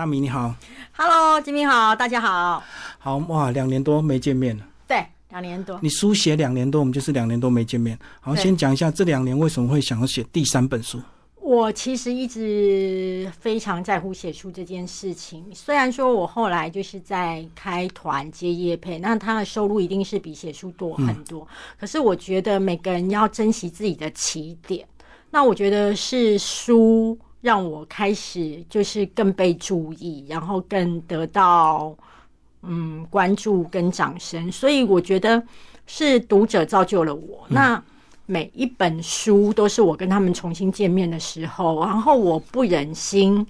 大米你好，Hello，金明好，大家好。好哇，两年多没见面了。对，两年多。你书写两年多，我们就是两年多没见面。好，先讲一下这两年为什么会想要写第三本书。我其实一直非常在乎写书这件事情。虽然说我后来就是在开团接业配，那他的收入一定是比写书多很多。可是我觉得每个人要珍惜自己的起点。那我觉得是书让我开始就是更被注意，然后更得到嗯关注跟掌声。所以我觉得是读者造就了我。那每一本书都是我跟他们重新见面的时候，然后我不忍心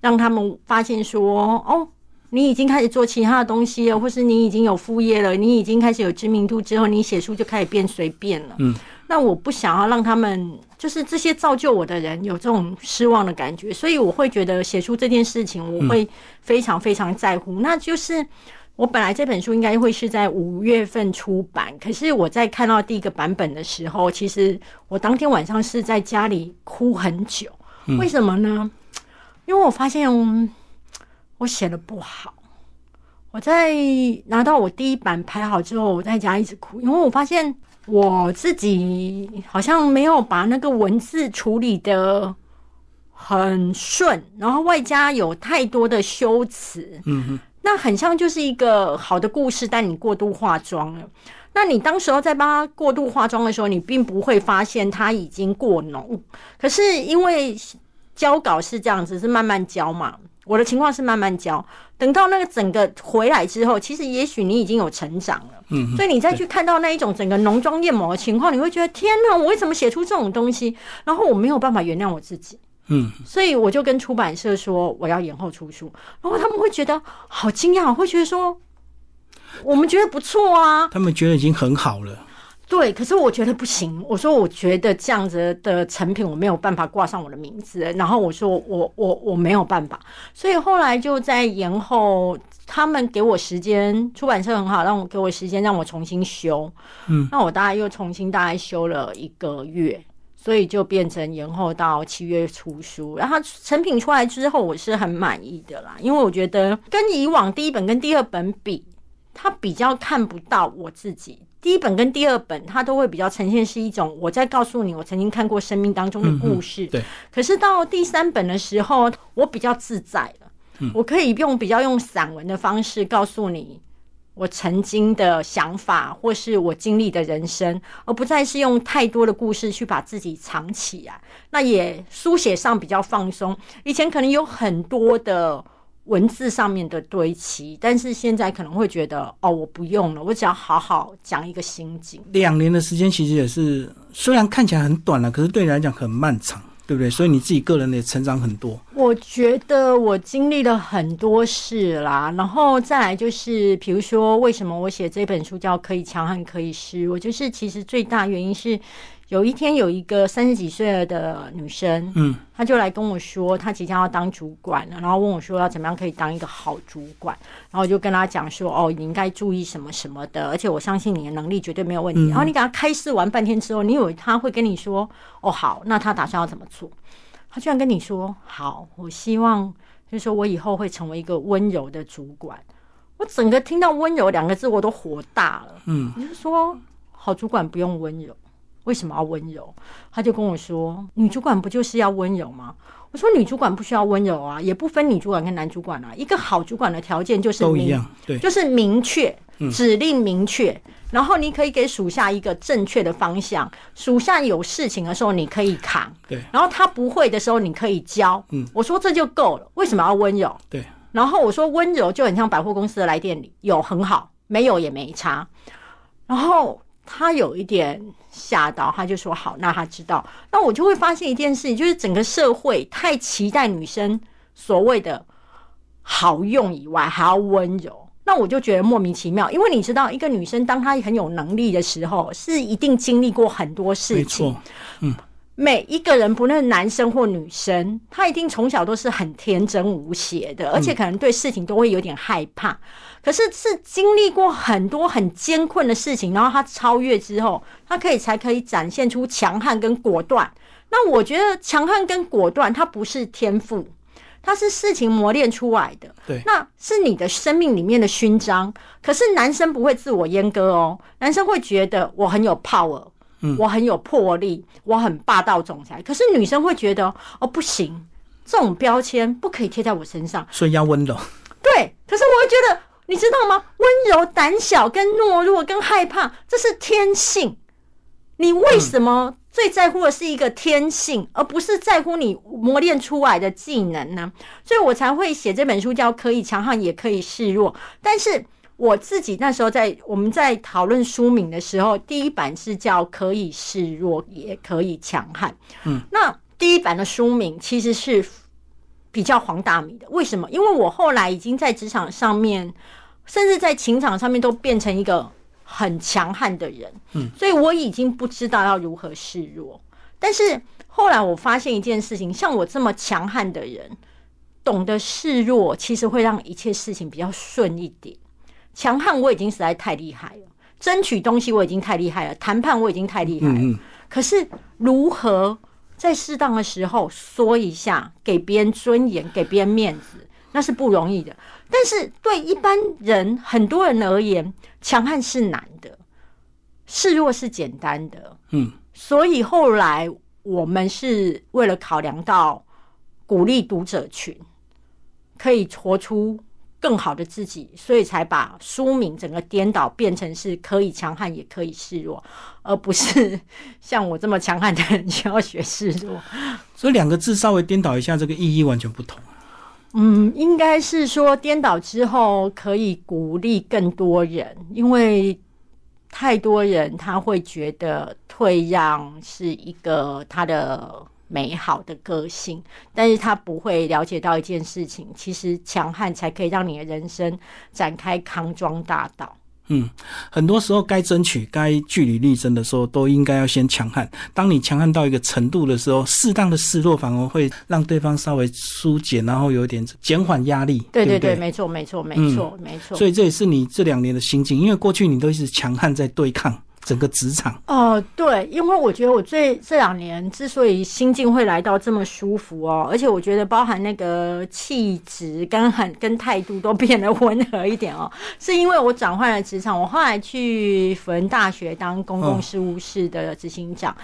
让他们发现说，哦，你已经开始做其他的东西了，或是你已经有副业了，你已经开始有知名度之后，你写书就开始变随便了。嗯，那我不想要让他们，就是这些造就我的人有这种失望的感觉，所以我会觉得写出这件事情，我会非常非常在乎。那就是。我本来这本书应该会是在五月份出版，可是我在看到第一个版本的时候，其实我当天晚上是在家里哭很久。为什么呢？因为我发现嗯我写的不好。我在拿到我第一版排好之后，我在家一直哭，因为我发现我自己好像没有把那个文字处理的很顺，然后外加有太多的修辞。嗯哼，那很像就是一个好的故事，但你过度化妆了。那你当时候在帮他过度化妆的时候，你并不会发现他已经过浓。可是因为交稿是这样子，是慢慢交嘛。我的情况是慢慢教，等到那个整个回来之后，其实也许你已经有成长了。嗯，所以你再去看到那一种整个浓妆艳抹的情况，你会觉得天哪，我为什么写出这种东西？然后我没有办法原谅我自己。嗯，所以我就跟出版社说我要延后出书，然后他们会觉得好惊讶，会觉得说我们觉得不错啊，他们觉得已经很好了。对，可是我觉得不行。我说我觉得这样子的成品我没有办法挂上我的名字，然后我说我我我没有办法，所以后来就在延后，他们给我时间，出版社很好，让我给我时间让我重新修，嗯，那我大概又重新大概修了一个月。所以就变成延后到七月出书，然后成品出来之后，我是很满意的啦，因为我觉得跟以往第一本跟第二本比，它比较看不到我自己。第一本跟第二本，它都会比较呈现是一种我在告诉你我曾经看过生命当中的故事。对，可是到第三本的时候，我比较自在了，我可以用比较用散文的方式告诉你我曾经的想法，或是我经历的人生，而不再是用太多的故事去把自己藏起来。那也书写上比较放松。以前可能有很多的文字上面的堆砌，但是现在可能会觉得哦，我不用了，我只要好好讲一个心境。两年的时间其实也是，虽然看起来很短了，可是对你来讲很漫长，对不对？所以你自己个人也成长很多。我觉得我经历了很多事啦，然后再来就是，比如说为什么我写这本书叫《可以强悍可以失》，我就是其实最大原因是，有一天有一个三十几岁了的女生，嗯，她就来跟我说，她即将要当主管了，然后问我说要怎么样可以当一个好主管，然后我就跟她讲说，哦，你应该注意什么什么的，而且我相信你的能力绝对没有问题。然后你给她开示完半天之后，你以为她会跟你说，哦，好，那她打算要怎么做？她居然跟你说：“好，我希望就是说我以后会成为一个温柔的主管。”我整个听到“温柔”两个字，我都火大了。嗯，你就说：“好主管不用温柔，为什么要温柔？”他就跟我说：“女主管不就是要温柔吗？”我说：“女主管不需要温柔啊，也不分女主管跟男主管啊。一个好主管的条件就是明都一样，对，就是明确，指令明确，然后你可以给属下一个正确的方向。属下有事情的时候，你可以扛，对，然后他不会的时候，你可以教。嗯，我说这就够了，为什么要温柔？对，然后我说温柔就很像百货公司的来电里，有很好，没有也没差。然后他有一点吓到，他就说好，那他知道。那我就会发现一件事情，就是整个社会太期待女生所谓的好用以外，还要温柔。那我就觉得莫名其妙，因为你知道，一个女生当她很有能力的时候，是一定经历过很多事没情嗯。，每一个人，不论男生或女生，他一定从小都是很天真无邪的，而且可能对事情都会有点害怕。可是是经历过很多很艰困的事情，然后他超越之后，他可以才可以展现出强悍跟果断。那我觉得强悍跟果断，它不是天赋，它是事情磨练出来的，对那是你的生命里面的勋章。可是男生不会自我阉割哦，男生会觉得我很有 power，嗯我很有魄力，我很霸道总裁。可是女生会觉得哦，不行，这种标签不可以贴在我身上。所以要温柔。对，可是我会觉得，你知道吗？温柔、胆小、跟懦弱、跟害怕，这是天性。你为什么最在乎的是一个天性，而不是在乎你磨练出来的技能呢？所以我才会写这本书，叫《可以强悍，也可以示弱》。但是我自己那时候在我们在讨论书名的时候，第一版是叫“可以示弱，也可以强悍”。嗯，那第一版的书名其实是比较黄大米的。为什么？因为我后来已经在职场上面，甚至在情场上面都变成一个很强悍的人。嗯，所以我已经不知道要如何示弱。但是后来我发现一件事情，像我这么强悍的人，懂得示弱，其实会让一切事情比较顺一点。强悍我已经实在太厉害了，争取东西我已经太厉害了，谈判我已经太厉害了。嗯嗯，可是如何在适当的时候说一下，给别人尊严，给别人面子，那是不容易的。但是对一般人、很多人而言，强悍是难的，示弱是简单的。嗯，所以后来我们是为了考量到鼓励读者群可以活出更好的自己，所以才把书名整个颠倒，变成是可以强悍，也可以示弱，而不是像我这么强悍的人就要学示弱。所以两个字稍微颠倒一下，这个意义完全不同。嗯，应该是说颠倒之后可以鼓励更多人，因为太多人他会觉得退让是一个他的美好的个性，但是他不会了解到一件事情，其实强悍才可以让你的人生展开康庄大道。嗯，很多时候该争取、该据理力争的时候，都应该要先强悍。当你强悍到一个程度的时候，适当的示弱反而会让对方稍微疏解，然后有点减缓压力。对对对，没错没错没错没错。所以这也是你这两年的心境，因为过去你都一直强悍在对抗整个职场。哦，对，因为我觉得我最这两年之所以心境会来到这么舒服哦，而且我觉得包含那个气质跟很跟态度都变得温和一点哦，是因为我转换了职场，我后来去辅仁大学当公共事务室的执行长。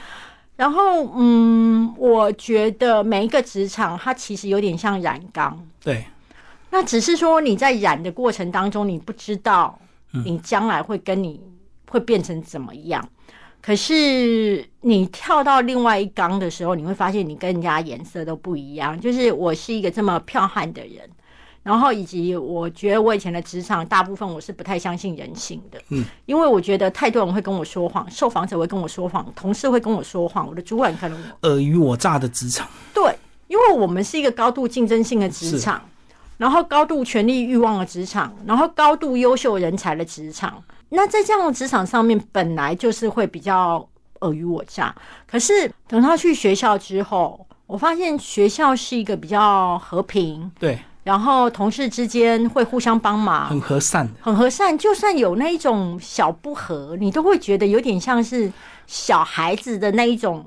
然后，嗯，我觉得每一个职场它其实有点像染缸，对，那只是说你在染的过程当中，你不知道你将来会跟你。会变成怎么样？可是你跳到另外一缸的时候，你会发现你跟人家颜色都不一样。就是我是一个这么剽悍的人，然后以及我觉得我以前的职场大部分我是不太相信人性的，嗯，因为我觉得太多人会跟我说谎，受访者会跟我说谎，同事会跟我说谎，我的主管可能尔虞我诈的职场。对，因为我们是一个高度竞争性的职场，然后高度权力欲望的职场，然后高度优秀人才的职场。那在这样的职场上面，本来就是会比较尔虞我诈。可是等他去学校之后，我发现学校是一个比较和平，对，然后同事之间会互相帮忙，很和善的，很和善。就算有那一种小不和，你都会觉得有点像是小孩子的那一种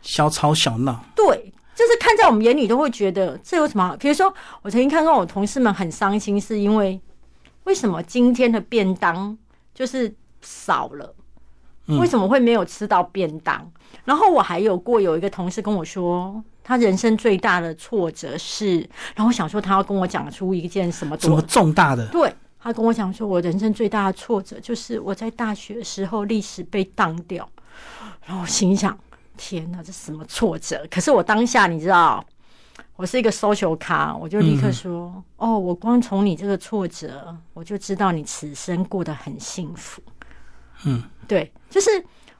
小吵小闹。对，就是看在我们眼里都会觉得这有什么？比如说，我曾经看到我同事们很伤心，是因为为什么今天的便当？就是少了，为什么会没有吃到便当？然后我还有过有一个同事跟我说，他人生最大的挫折是，然后我想说他要跟我讲出一件什么什么重大的？对他跟我讲说，我人生最大的挫折就是我在大学的时候历史被当掉，然后我心想，天哪，这什么挫折？可是我当下你知道。我是一个 social 卡，我就立刻说：“哦，我光从你这个挫折，我就知道你此生过得很幸福。”嗯，对，就是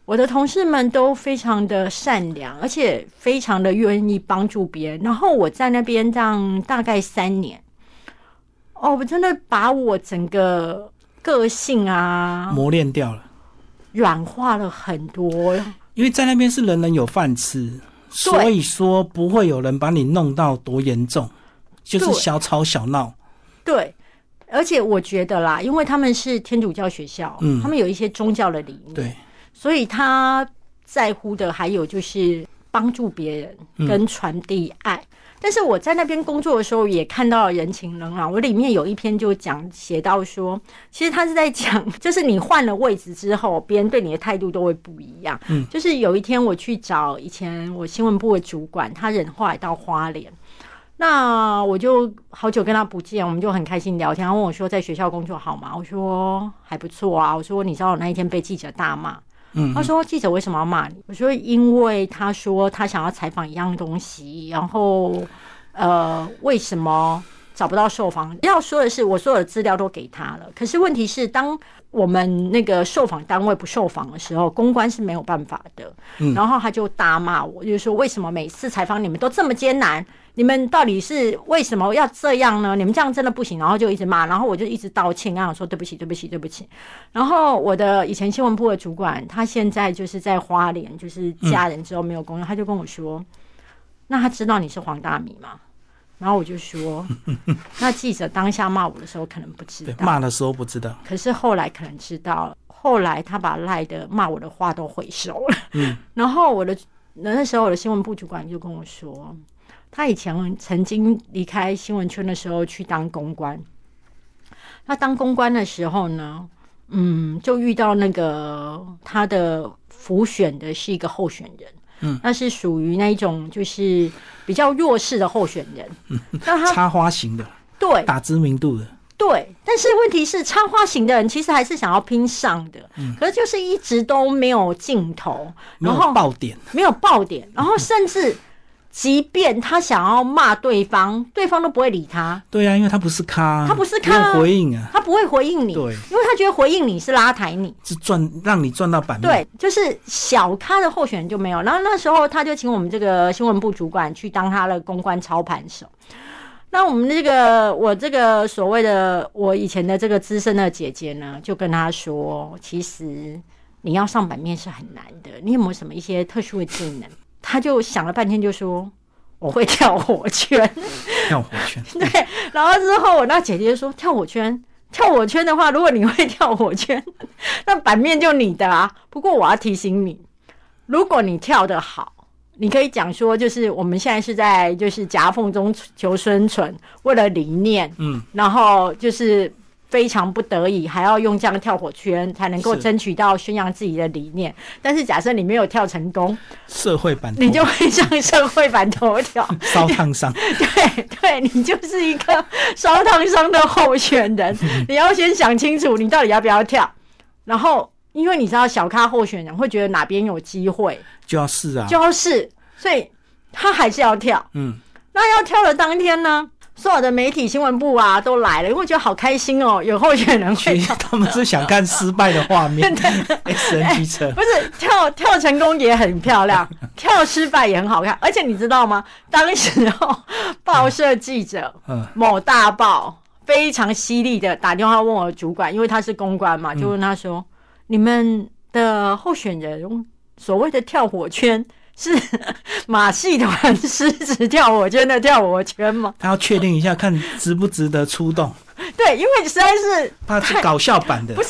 我的同事们都非常的善良，而且非常的愿意帮助别人。然后我在那边这样大概三年，哦，我真的把我整个个性啊磨练掉了，软化了很多。因为在那边是人人有饭吃。所以说不会有人把你弄到多严重，就是小吵小闹。对，而且我觉得啦，因为他们是天主教学校，嗯，他们有一些宗教的理念，对，所以他在乎的还有就是帮助别人跟传递爱。但是我在那边工作的时候，也看到了人情冷暖。我里面有一篇就讲写到说，其实他是在讲，就是你换了位置之后，别人对你的态度都会不一样。嗯，就是有一天我去找以前我新闻部的主管，他人后来到花莲，那我就好久跟他不见，我们就很开心聊天。他问我说，在学校工作好吗？我说还不错啊。我说你知道我那一天被记者大骂。他说：“记者为什么要骂你？”我说：“因为他说他想要采访一样东西，然后呃，为什么找不到受访？要说的是，我所有的资料都给他了。可是问题是，当我们那个受访单位不受访的时候，公关是没有办法的。然后他就大骂我，就是说为什么每次采访你们都这么艰难？”你们到底是为什么要这样呢？你们这样真的不行，然后就一直骂，然后我就一直道歉，跟我说对不起，对不起，对不起。然后我的以前新闻部的主管，他现在就是在花莲，就是家人之后没有工作，他就跟我说：“那他知道你是黄大米吗？”然后我就说：“那记者当下骂我的时候可能不知道，骂的时候不知道，可是后来可能知道。后来他把赖的骂我的话都回收了。嗯，然后我的那时候我的新闻部主管就跟我说。”他以前曾经离开新闻圈的时候去当公关，他当公关的时候呢，嗯，就遇到那个他的浮选的是一个候选人，嗯，那是属于那一种就是比较弱势的候选人，嗯他插花型的，对，打知名度的，对，但是问题是插花型的人其实还是想要拼上的，嗯，可是就是一直都没有镜头，然后爆点，没有爆点，然后甚至。即便他想要骂对方，对方都不会理他。对啊，因为他不是咖，他不是咖，回应啊，他不会回应你。对，因为他觉得回应你是拉抬你，是赚让你赚到版面。对，就是小咖的候选人就没有。然后那时候他就请我们这个新闻部主管去当他的公关操盘手。那我们这个我这个所谓的我以前的这个资深的姐姐呢，就跟他说，其实你要上版面是很难的。你有没有什么一些特殊的技能？他就想了半天，就说我会跳火圈，跳火圈。对，然后之后我那姐姐说跳火圈，跳火圈的话，如果你会跳火圈，那版面就你的啊。不过我要提醒你，如果你跳得好，你可以讲说，就是我们现在是在就是夹缝中求生存，为了理念，嗯，然后就是。非常不得已，还要用这样的跳火圈才能够争取到宣扬自己的理念。但是假设你没有跳成功，社会版你就会上社会版头条，烧烫伤。对对，你就是一个烧烫伤的候选人。你要先想清楚，你到底要不要跳。然后，因为你知道小咖候选人会觉得哪边有机会，就要试啊，就要试，所以他还是要跳。嗯，那要跳的当天呢？所有的媒体新闻部啊都来了，因为觉得好开心哦，有候选人会。他们是想看失败的画面。S N G 车不是跳跳成功也很漂亮，跳失败也很好看。而且你知道吗？当时候报社记者，某大报非常犀利的打电话问我主管，因为他是公关嘛，就问他说：“你们的候选人所谓的跳火圈。”是马戏团狮子跳火圈的跳火圈吗？他要确定一下，看值不值得出动。对，因为实在是他是搞笑版的，不是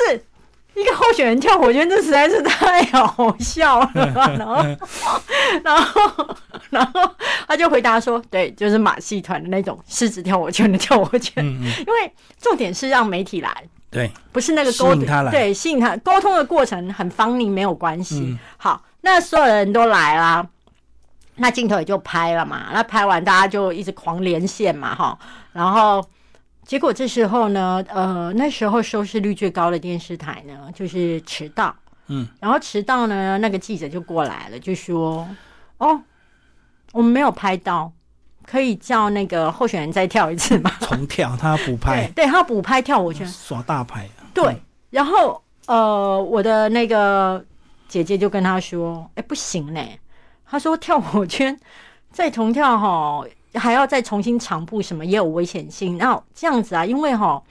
一个候选人跳火圈，这实在是太好笑了。然后，然后，然后他就回答说：“对，就是马戏团的那种狮子跳火圈的跳火圈。”因为重点是让媒体来，对，不是那个沟通他来，对，吸引他沟通的过程很方便，没有关系。好。那所有人都来啦，那镜头也就拍了嘛。那拍完，大家就一直狂连线嘛，哈。然后结果这时候呢，呃，那时候收视率最高的电视台呢，就是迟到。嗯。然后迟到呢，那个记者就过来了，就说：“哦，我们没有拍到，可以叫那个候选人再跳一次吗？” 重跳，他要补拍。对，他要补拍跳舞圈，耍大牌。对。然后，呃，我的那个。姐姐就跟他说：“哎，不行嘞！他说跳火圈再重跳哈，还要再重新长步，什么也有危险性。然后这样子啊，因为哈，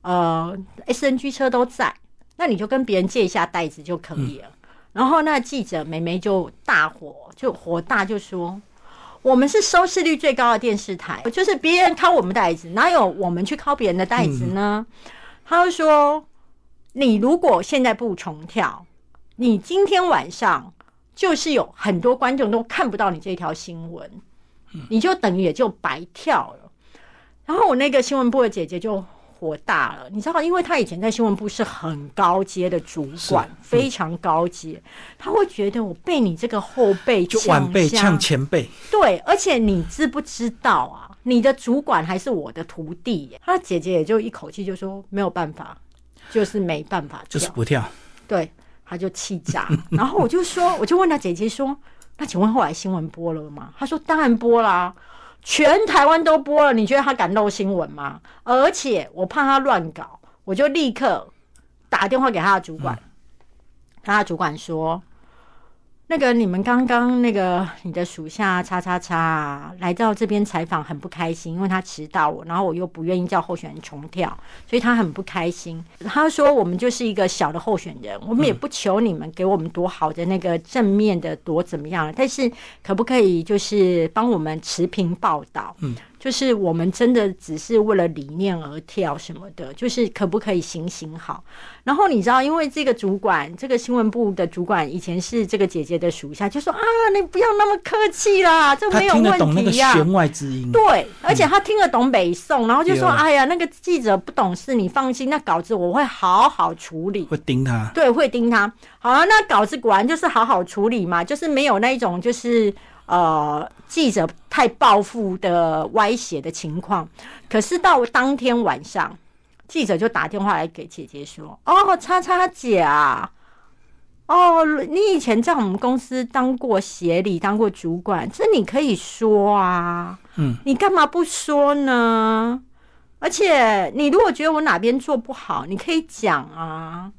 呃，S N G 车都在，那你就跟别人借一下袋子就可以了。然后那记者梅梅就大火，就火大，就说：我们是收视率最高的电视台，就是别人敲我们袋子，哪有我们去敲别人的袋子呢？他就说：你如果现在不重跳。”你今天晚上就是有很多观众都看不到你这条新闻，你就等于也就白跳了。然后我那个新闻部的姐姐就火大了，你知道，因为她以前在新闻部是很高阶的主管，非常高阶，她会觉得我被你这个后辈就晚辈呛前辈，对，而且你知不知道啊？你的主管还是我的徒弟，他姐姐也就一口气就说没有办法，就是没办法，就是不跳。对，他就气炸。然后我就说，我就问他姐姐说：“那请问后来新闻播了吗？”他说：“当然播啦，全台湾都播了。你觉得他敢漏新闻吗？而且我怕他乱搞，我就立刻打电话给他的主管，他的主管说。”那个你们刚刚那个你的属下叉叉叉来到这边采访很不开心，因为他迟到我，然后我又不愿意叫候选人重跳，所以他很不开心。他说我们就是一个小的候选人，我们也不求你们给我们多好的那个正面的多怎么样，但是可不可以就是帮我们持平报道？嗯。就是我们真的只是为了理念而跳什么的，就是可不可以行行好？然后你知道，因为这个主管，这个新闻部的主管以前是这个姐姐的属下，就说啊，你不要那么客气啦，这没有问题呀。弦外之音。对，而且他听得懂北宋，然后就说，哎呀，那个记者不懂事，你放心，那稿子我会好好处理。会盯他。对，会盯他。好了，那稿子果然就是好好处理嘛，就是没有那一种就是。呃，记者太报复的歪斜的情况，可是到当天晚上，记者就打电话来给姐姐说：“哦，叉叉姐啊，哦，你以前在我们公司当过协理，当过主管，这你可以说啊，嗯，你干嘛不说呢？而且你如果觉得我哪边做不好，你可以讲啊。”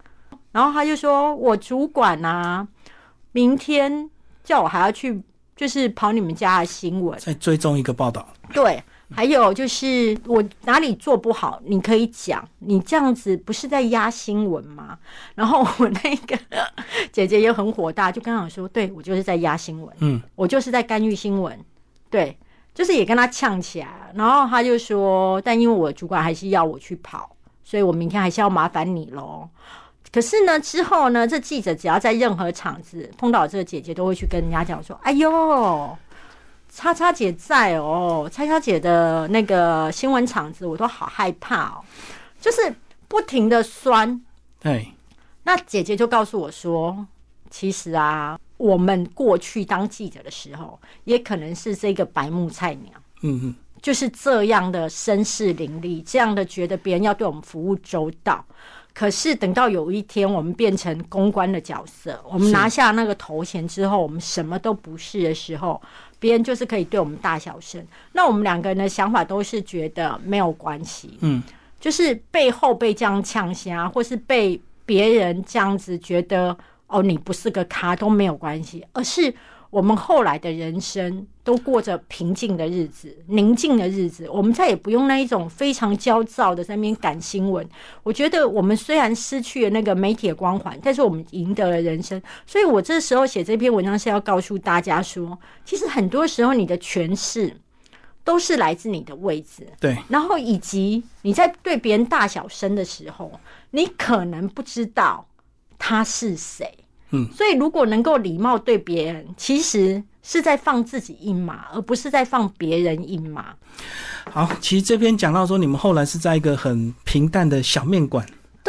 然后他就说：“我主管啊，明天叫我还要去。”就是跑你们家的新闻，再追踪一个报道。对，还有就是我哪里做不好，你可以讲。你这样子不是在压新闻吗？然后我那个 姐姐也很火大，就跟我说：“对我就是在压新闻，嗯，我就是在干预新闻。”对，就是也跟他呛起来。然后他就说：“但因为我主管还是要我去跑，所以我明天还是要麻烦你喽。”可是呢，之后呢，这记者只要在任何场子碰到这个姐姐，都会去跟人家讲说：“哎呦，叉叉姐在哦，叉叉姐的那个新闻场子，我都好害怕哦，就是不停的酸。”对，那姐姐就告诉我说：“其实啊，我们过去当记者的时候，也可能是这个白木菜鸟，嗯嗯，就是这样的声势凌厉，这样的觉得别人要对我们服务周到。”可是等到有一天我们变成公关的角色，我们拿下那个头衔之后，我们什么都不是的时候，别人就是可以对我们大小声。那我们两个人的想法都是觉得没有关系，嗯，就是背后被这样呛下，或是被别人这样子觉得哦，你不是个咖都没有关系，而是。我们后来的人生都过着平静的日子、宁静的日子，我们再也不用那一种非常焦躁的在那边赶新闻。我觉得我们虽然失去了那个媒体的光环，但是我们赢得了人生。所以我这时候写这篇文章是要告诉大家说，其实很多时候你的诠释都是来自你的位置，对，然后以及你在对别人大小声的时候，你可能不知道他是谁。嗯，所以如果能够礼貌对别人，其实是在放自己一马，而不是在放别人一马。好，其实这边讲到说，你们后来是在一个很平淡的小面馆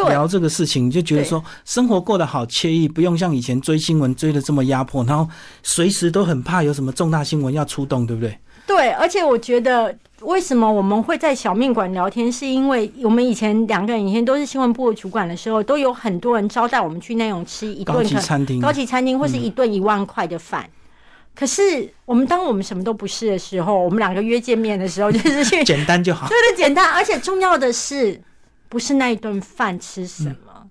聊这个事情，就觉得说生活过得好惬意，不用像以前追新闻追的这么压迫，然后随时都很怕有什么重大新闻要出动，对不对？对，而且我觉得。为什么我们会在小面馆聊天？是因为我们以前两个人以前都是新闻部的主管的时候，都有很多人招待我们去那种吃一顿高级餐厅、高级餐厅或是一顿一万块的饭。可是我们当我们什么都不是的时候，我们两个约见面的时候，就是去 简单就好，对对，简单。而且重要的是，不是那一顿饭吃什么，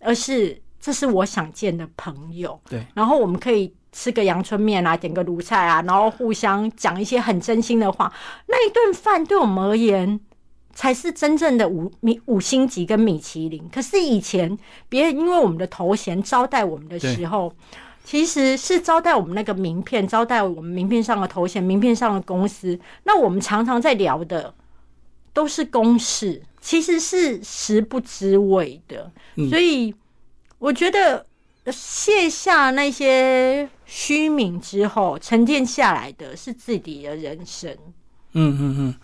而是这是我想见的朋友。对，然后我们可以。吃个阳春面啊，点个卤菜啊，然后互相讲一些很真心的话。那一顿饭对我们而言，才是真正的五米五星级跟米其林。可是以前别人因为我们的头衔招待我们的时候，其实是招待我们那个名片，招待我们名片上的头衔，名片上的公司。那我们常常在聊的都是公事，其实是食不知味的。所以我觉得。卸下那些虚名之后，沉淀下来的是自己的人生。嗯嗯嗯，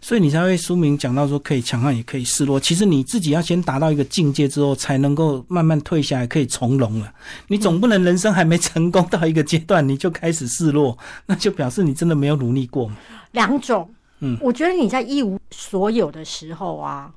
所以你才会书名讲到说可以强悍也可以示弱。其实你自己要先达到一个境界之后，才能够慢慢退下来，可以从容了。你总不能人生还没成功到一个阶段，你就开始示弱，那就表示你真的没有努力过嘛。两种，嗯，我觉得你在一无所有的时候啊。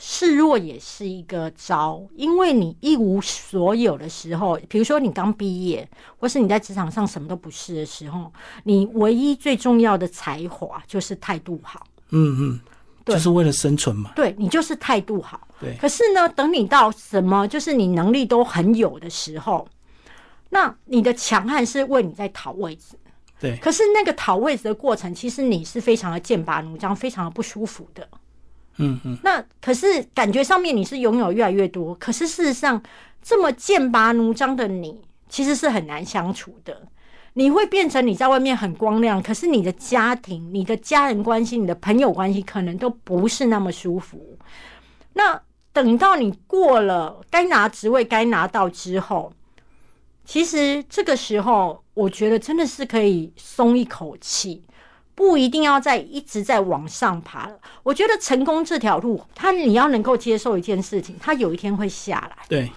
示弱也是一个招，因为你一无所有的时候，比如说你刚毕业，或是你在职场上什么都不是的时候，你唯一最重要的才华就是态度好。嗯嗯，就是为了生存嘛。对你就是态度好。对。可是呢，等你到什么就是你能力都很有的时候，那你的强悍是为你在讨位置。对。可是那个讨位置的过程，其实你是非常的剑拔弩张，非常的不舒服的。嗯嗯，那可是感觉上面你是拥有越来越多，可是事实上这么剑拔弩张的你，其实是很难相处的。你会变成你在外面很光亮，可是你的家庭、你的家人关系、你的朋友关系，可能都不是那么舒服。那等到你过了该拿职位该拿到之后，其实这个时候，我觉得真的是可以松一口气。不一定要在一直在往上爬了。我觉得成功这条路，它你要能够接受一件事情，它有一天会下来。对。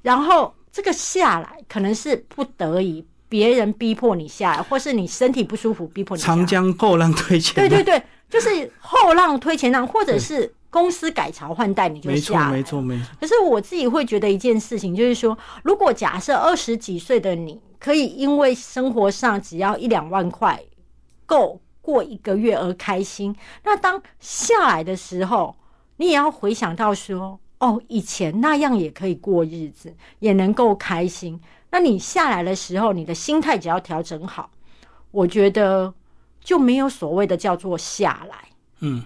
然后这个下来可能是不得已，别人逼迫你下来，或是你身体不舒服逼迫你。长江后浪推前浪。对对对，就是后浪推前浪，或者是公司改朝换代，你就下。没错没错没错。可是我自己会觉得一件事情，就是说，如果假设二十几岁的你，可以因为生活上只要一两万块够。过一个月而开心，那当下来的时候，你也要回想到说，哦，以前那样也可以过日子，也能够开心。那你下来的时候，你的心态只要调整好，我觉得就没有所谓的叫做下来。嗯，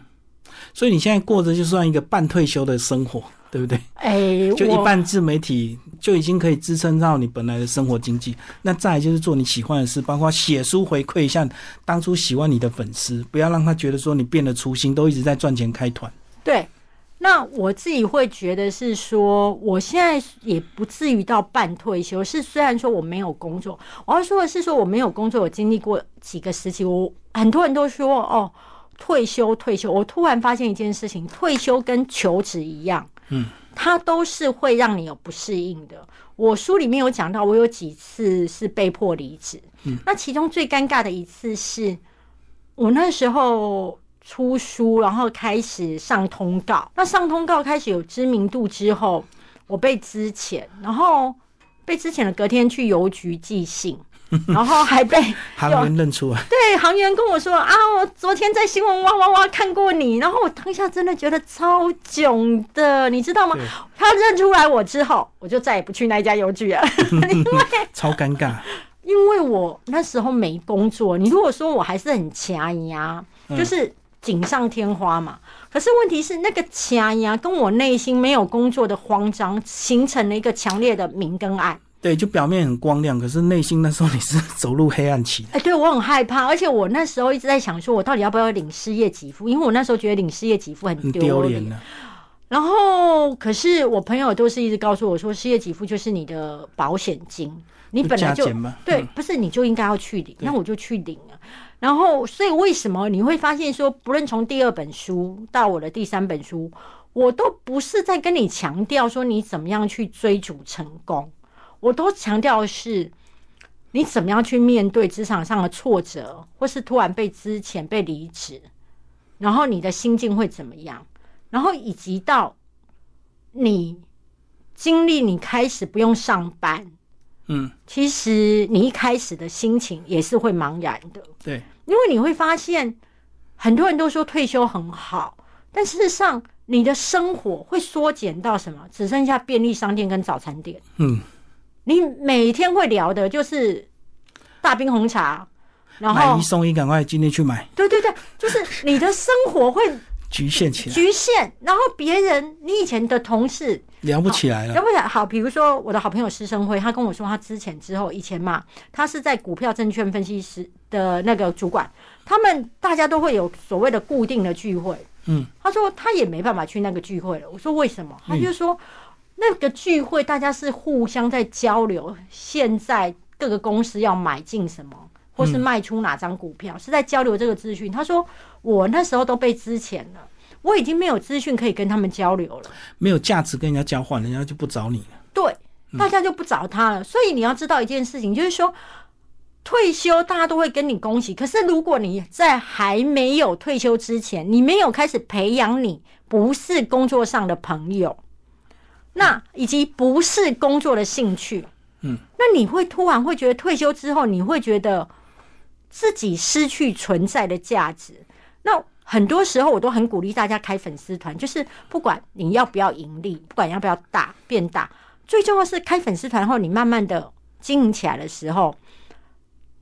所以你现在过着就算一个半退休的生活。对不对？哎，就一半自媒体就已经可以支撑到你本来的生活经济。那再就是做你喜欢的事，包括写书回馈一下当初喜欢你的粉丝，不要让他觉得说你变了初心，都一直在赚钱开团。对，那我自己会觉得是说，我现在也不至于到半退休。是虽然说我没有工作，我要说的是说我没有工作，我经历过几个时期。我很多人都说哦，退休退休。我突然发现一件事情，退休跟求职一样。嗯，它都是会让你有不适应的。我书里面有讲到，我有几次是被迫离职。嗯，那其中最尴尬的一次是，我那时候出书，然后开始上通告。那上通告开始有知名度之后，我被资遣，然后被资遣了，隔天去邮局寄信。然后还被 行员认出来，对行员跟我说啊，我昨天在新闻哇哇哇看过你，然后我当下真的觉得超囧的，你知道吗？他认出来我之后，我就再也不去那家邮局了，因为超尴尬，因为我那时候没工作。你如果说我还是很掐呀，就是锦上添花嘛。可是问题是，那个掐呀跟我内心没有工作的慌张，形成了一个强烈的明跟暗。对，就表面很光亮，可是内心那时候你是走入黑暗期。哎，对我很害怕，而且我那时候一直在想，说我到底要不要领失业给付？因为我那时候觉得领失业给付很丢脸。然后，可是我朋友都是一直告诉我说，失业给付就是你的保险金，你本来就对，不是你就应该要去领，那我就去领了。然后，所以为什么你会发现说，不论从第二本书到我的第三本书，我都不是在跟你强调说你怎么样去追逐成功。我都强调是，你怎么样去面对职场上的挫折，或是突然被之前被离职，然后你的心境会怎么样？然后以及到你经历你开始不用上班，嗯，其实你一开始的心情也是会茫然的，对，因为你会发现很多人都说退休很好，但事实上你的生活会缩减到什么？只剩下便利商店跟早餐店，嗯。你每天会聊的就是大冰红茶，然后买一送一，赶快今天去买。对对对，就是你的生活会局限起来，局限。然后别人，你以前的同事聊不起来了，聊不起来。好，比如说我的好朋友施生辉，他跟我说，他之前之后以前嘛，他是在股票证券分析师的那个主管，他们大家都会有所谓的固定的聚会。嗯，他说他也没办法去那个聚会了。我说为什么？他就说。那个聚会大家是互相在交流，现在各个公司要买进什么，或是卖出哪张股票，是在交流这个资讯。他说我那时候都被资遣了，我已经没有资讯可以跟他们交流了，没有价值跟人家交换，人家就不找你了。对，大家就不找他了。所以你要知道一件事情，就是说。退休，大家都会跟你恭喜。可是，如果你在还没有退休之前，你没有开始培养你不是工作上的朋友，那以及不是工作的兴趣，嗯，那你会突然会觉得退休之后，你会觉得自己失去存在的价值。那很多时候，我都很鼓励大家开粉丝团，就是不管你要不要盈利，不管要不要大变大，最重要是开粉丝团后，你慢慢的经营起来的时候。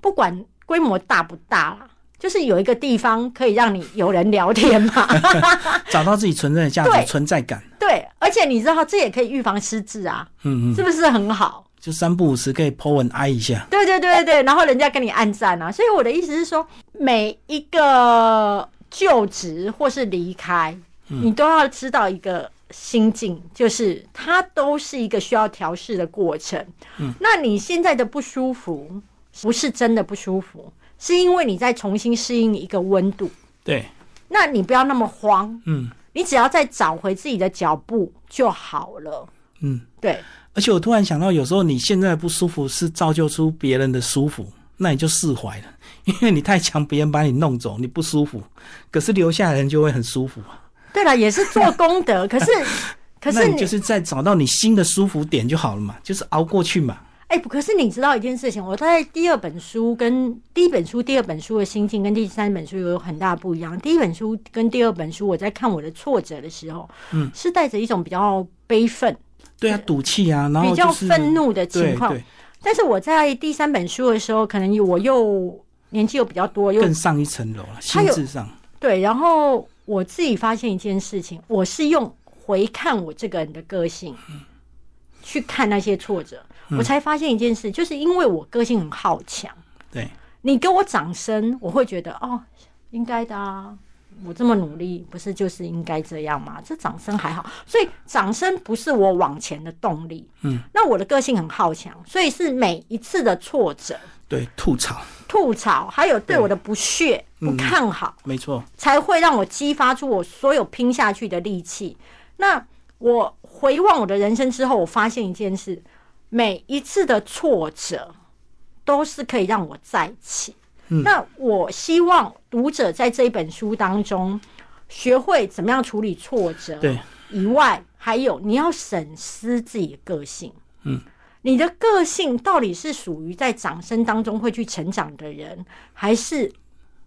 不管规模大不大啦，就是有一个地方可以让你有人聊天嘛，找到自己存在的价值、存在感。对，而且你知道，这也可以预防失智啊，嗯嗯，是不是很好？就三不五时可以 po 文挨一下。对对对对然后人家跟你暗赞啊，所以我的意思是说，每一个就职或是离开，你都要知道一个心境，就是它都是一个需要调试的过程。嗯，那你现在的不舒服。不是真的不舒服，是因为你在重新适应一个温度。对，那你不要那么慌，嗯，你只要再找回自己的脚步就好了。嗯，对。而且我突然想到，有时候你现在不舒服是造就出别人的舒服，那你就释怀了，因为你太强，别人把你弄走，你不舒服，可是留下来人就会很舒服啊。对了，也是做功德，可是 可是你就是在找到你新的舒服点就好了嘛，就是熬过去嘛。哎，可是你知道一件事情，我在第二本书跟第一本书、第二本书的心境跟第三本书有很大不一样。第一本书跟第二本书，我在看我的挫折的时候，嗯，是带着一种比较悲愤，对啊，赌气啊，然后比较愤怒的情况。对，但是我在第三本书的时候，可能我又年纪又比较多，又更上一层楼了，心智上。对，然后我自己发现一件事情，我是用回看我这个人的个性。去看那些挫折，我才发现一件事，就是因为我个性很好强。对，你给我掌声，我会觉得哦，应该的啊，我这么努力，不是就是应该这样吗？这掌声还好，所以掌声不是我往前的动力。嗯，那我的个性很好强，所以是每一次的挫折，对，吐槽，吐槽，还有对我的不屑、不看好，没错，才会让我激发出我所有拼下去的力气。那我。回望我的人生之后，我发现一件事：每一次的挫折都是可以让我再起。那我希望读者在这一本书当中学会怎么样处理挫折。对，以外还有你要审视自己的个性。嗯，你的个性到底是属于在掌声当中会去成长的人，还是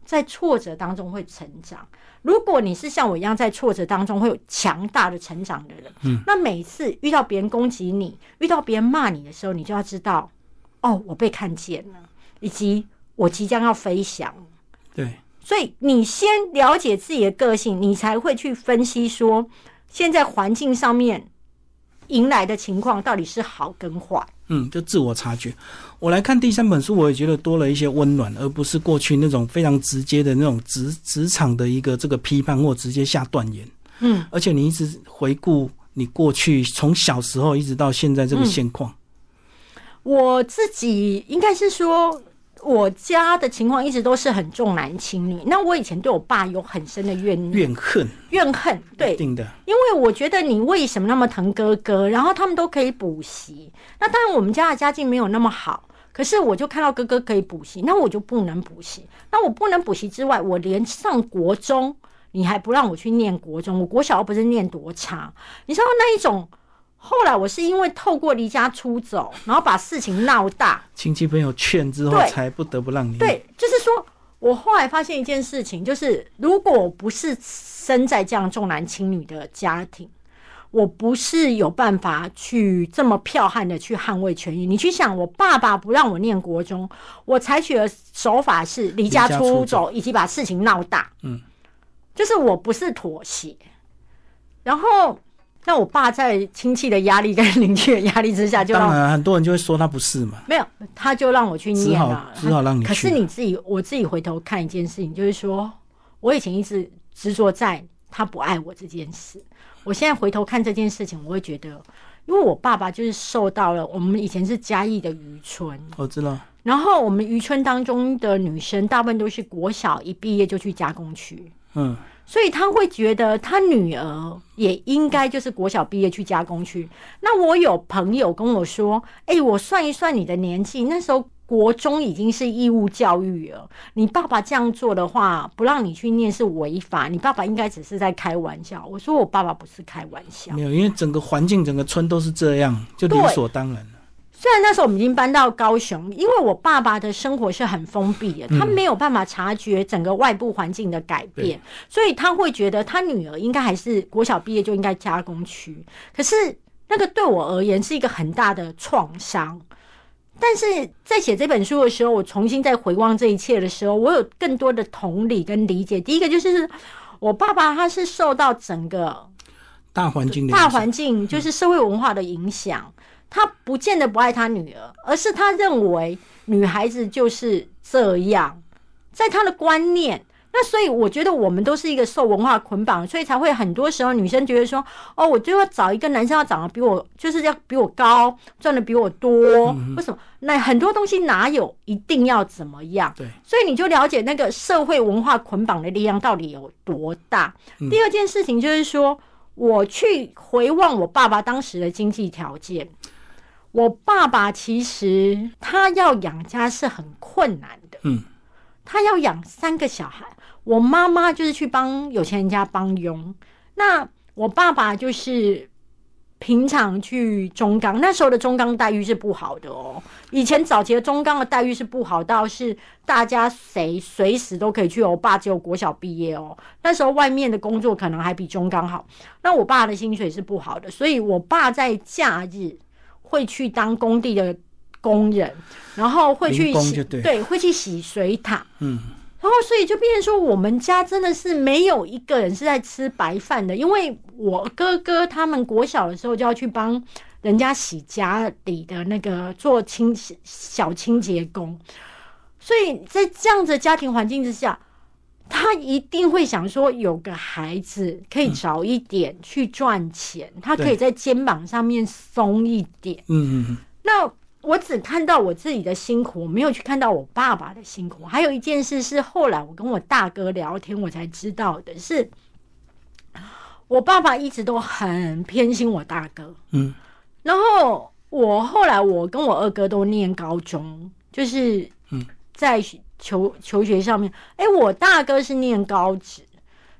在挫折当中会成长？如果你是像我一样在挫折当中会有强大的成长的人，嗯，那每次遇到别人攻击你、遇到别人骂你的时候，你就要知道，哦，我被看见了，以及我即将要飞翔。对，所以你先了解自己的个性，你才会去分析说，现在环境上面迎来的情况到底是好跟坏。嗯，就自我察觉。我来看第三本书，我也觉得多了一些温暖，而不是过去那种非常直接的那种职职场的一个这个批判或直接下断言。嗯，而且你一直回顾你过去从小时候一直到现在这个现况。我自己应该是说。我家的情况一直都是很重男轻女。那我以前对我爸有很深的怨、怨恨、怨恨。对，定的。因为我觉得你为什么那么疼哥哥？然后他们都可以补习。那当然，我们家的家境没有那么好。可是我就看到哥哥可以补习，那我就不能补习。那我不能补习之外，我连上国中你还不让我去念国中。我国小不是念多差？你知道那一种。后来我是因为透过离家出走，然后把事情闹大，亲戚朋友劝之后，才不得不让你。对，就是说我后来发现一件事情，就是如果我不是生在这样重男轻女的家庭，我不是有办法去这么剽悍的去捍卫权益。你去想，我爸爸不让我念国中，我采取的手法是离家出走，以及把事情闹大。嗯，就是我不是妥协，然后。那我爸在亲戚的压力跟邻居的压力之下，就当然很多人就会说他不是嘛。没有，他就让我去念了，只好让你。可是你自己，我自己回头看一件事情，就是说我以前一直执着在他不爱我这件事。我现在回头看这件事情，我会觉得因为我爸爸就是受到了我们以前是嘉义的渔村，我知道。然后我们渔村当中的女生大部分都是国小一毕业就去加工区，嗯，所以他会觉得他女儿也应该就是国小毕业去加工区。那我有朋友跟我说：“哎、我算一算你的年纪，那时候国中已经是义务教育了。你爸爸这样做的话，不让你去念是违法。你爸爸应该只是在开玩笑。”我说：“我爸爸不是开玩笑。”没有，因为整个环境、整个村都是这样，就理所当然了。虽然那时候我们已经搬到高雄，因为我爸爸的生活是很封闭的，他没有办法察觉整个外部环境的改变，所以他会觉得他女儿应该还是国小毕业就应该加工区。可是那个对我而言是一个很大的创伤。但是在写这本书的时候，我重新再回望这一切的时候，我有更多的同理跟理解。第一个就是我爸爸他是受到整个大环境的大环境就是社会文化的影响，他不见得不爱他女儿，而是他认为女孩子就是这样，在他的观念。那所以我觉得我们都是一个受文化捆绑，所以才会很多时候女生觉得说，哦，我就要找一个男生要长得比我，就是要比我高，赚的比我多，为什么？那很多东西哪有一定要怎么样？对，所以你就了解那个社会文化捆绑的力量到底有多大。第二件事情就是说，我去回望我爸爸当时的经济条件，我爸爸其实他要养家是很困难的，嗯，他要养三个小孩，我妈妈就是去帮有钱人家帮佣，那我爸爸就是。平常去中钢，那时候的中钢待遇是不好的哦。以前早期的中钢的待遇是不好到是大家谁随时都可以去。我爸只有国小毕业哦，那时候外面的工作可能还比中钢好。那我爸的薪水是不好的，所以我爸在假日会去当工地的工人，然后会去洗对对，会去洗水塔。嗯，然后，所以就变成说，我们家真的是没有一个人是在吃白饭的，因为我哥哥他们国小的时候就要去帮人家洗家里的那个做清小清洁工，所以在这样子的家庭环境之下，他一定会想说，有个孩子可以早一点去赚钱，他可以在肩膀上面松一点。嗯嗯嗯，那我只看到我自己的辛苦，我没有去看到我爸爸的辛苦。还有一件事是后来我跟我大哥聊天，我才知道的是，我爸爸一直都很偏心我大哥。嗯，然后我后来我跟我二哥都念高中，就是嗯在求求学上面，哎，我大哥是念高职，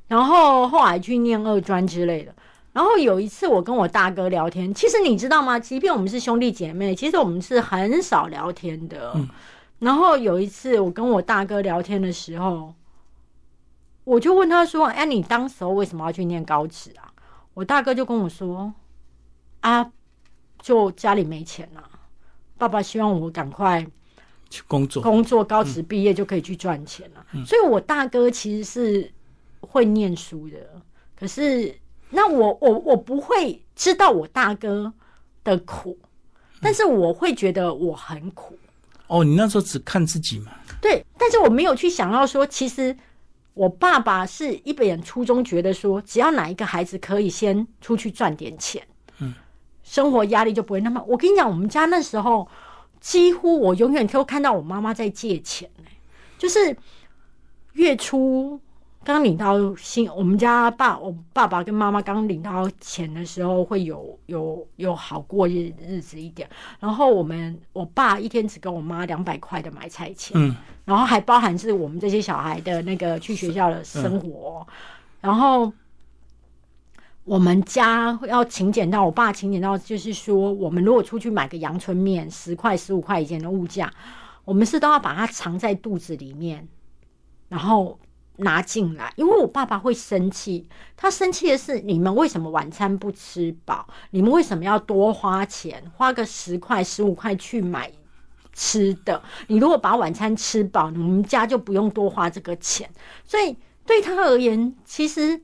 然后后来去念二专之类的。然后有一次我跟我大哥聊天，其实你知道吗？即便我们是兄弟姐妹，其实我们是很少聊天的。嗯然后有一次我跟我大哥聊天的时候，我就问他说：“哎，你当时候为什么要去念高职啊？”我大哥就跟我说：“啊，就家里没钱啊，爸爸希望我赶快去工作，工作，高职毕业就可以去赚钱了。所以，我大哥其实是会念书的，可是那我我我不会知道我大哥的苦，但是我会觉得我很苦。哦，你那时候只看自己嘛，对，但是我没有去想到说，其实我爸爸是一本初衷，觉得说，只要哪一个孩子可以先出去赚点钱，嗯，生活压力就不会那么。我跟你讲，我们家那时候几乎我永远都看到我妈妈在借钱、欸、就是月初刚领到薪，我们家爸我爸爸跟妈妈刚领到钱的时候，会有有有好过日日子一点。然后我们我爸一天只给我妈两百块的买菜钱，嗯，然后还包含是我们这些小孩的那个去学校的生活，然后。我们家要勤俭到，我爸勤俭到，就是说，我们如果出去买个阳春面，十块、十五块以前的物价，我们是都要把它藏在肚子里面，然后拿进来，因为我爸爸会生气。他生气的是，你们为什么晚餐不吃饱？你们为什么要多花钱，花个十块、十五块去买吃的？你如果把晚餐吃饱，你们家就不用多花这个钱。所以对他而言，其实。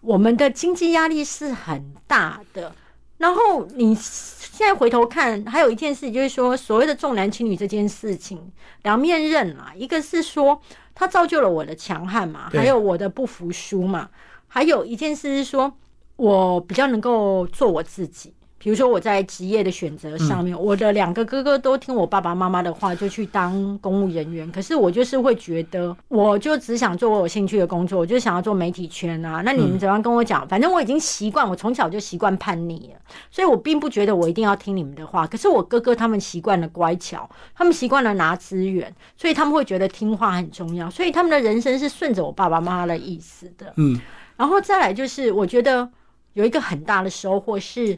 我们的经济压力是很大的，然后你现在回头看，还有一件事就是说，所谓的重男轻女这件事情，两面刃啊。一个是说，它造就了我的强悍嘛，还有我的不服输嘛。还有一件事是说，我比较能够做我自己，比如说我在职业的选择上面，我的两个哥哥都听我爸爸妈妈的话，就去当公务人员。可是我就是会觉得，我就只想做我有兴趣的工作，我就想要做媒体圈啊。那你们怎样跟我讲？反正我已经习惯，我从小就习惯叛逆了，所以我并不觉得我一定要听你们的话。可是我哥哥他们习惯了乖巧，他们习惯了拿资源，所以他们会觉得听话很重要，所以他们的人生是顺着我爸爸妈妈的意思的。嗯，然后再来就是，我觉得有一个很大的收获是。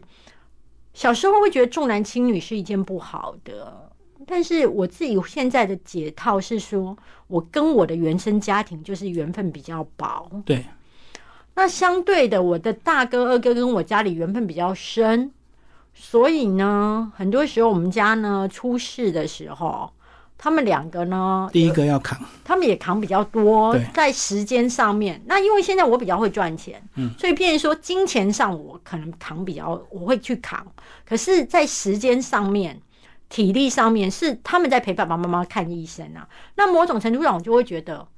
小时候会觉得重男轻女是一件不好的，但是我自己现在的解套是说，我跟我的原生家庭就是缘分比较薄。对，那相对的，我的大哥、二哥跟我家里缘分比较深，所以呢，很多时候我们家呢出事的时候。他们两个呢？第一个要扛，他们也扛比较多，在时间上面。那因为现在我比较会赚钱，嗯，所以变成说金钱上我可能扛比较，我会去扛。可是，在时间上面、体力上面，是他们在陪爸爸妈妈看医生啊。那某种程度上，我就会觉得，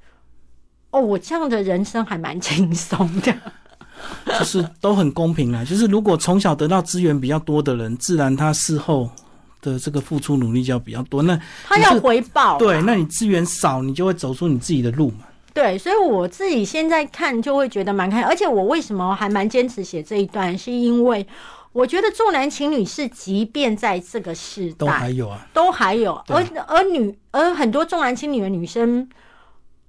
哦，我这样的人生还蛮轻松的，就是都很公平啊。就是如果从小得到资源比较多的人，自然他事后。的这个付出努力就要比较多，那他要回报。对，那你资源少，你就会走出你自己的路嘛。对，所以我自己现在看就会觉得蛮开而且我为什么还蛮坚持写这一段，是因为我觉得重男轻女是，即便在这个时代都还有啊，都还有。而而女而很多重男轻女的女生，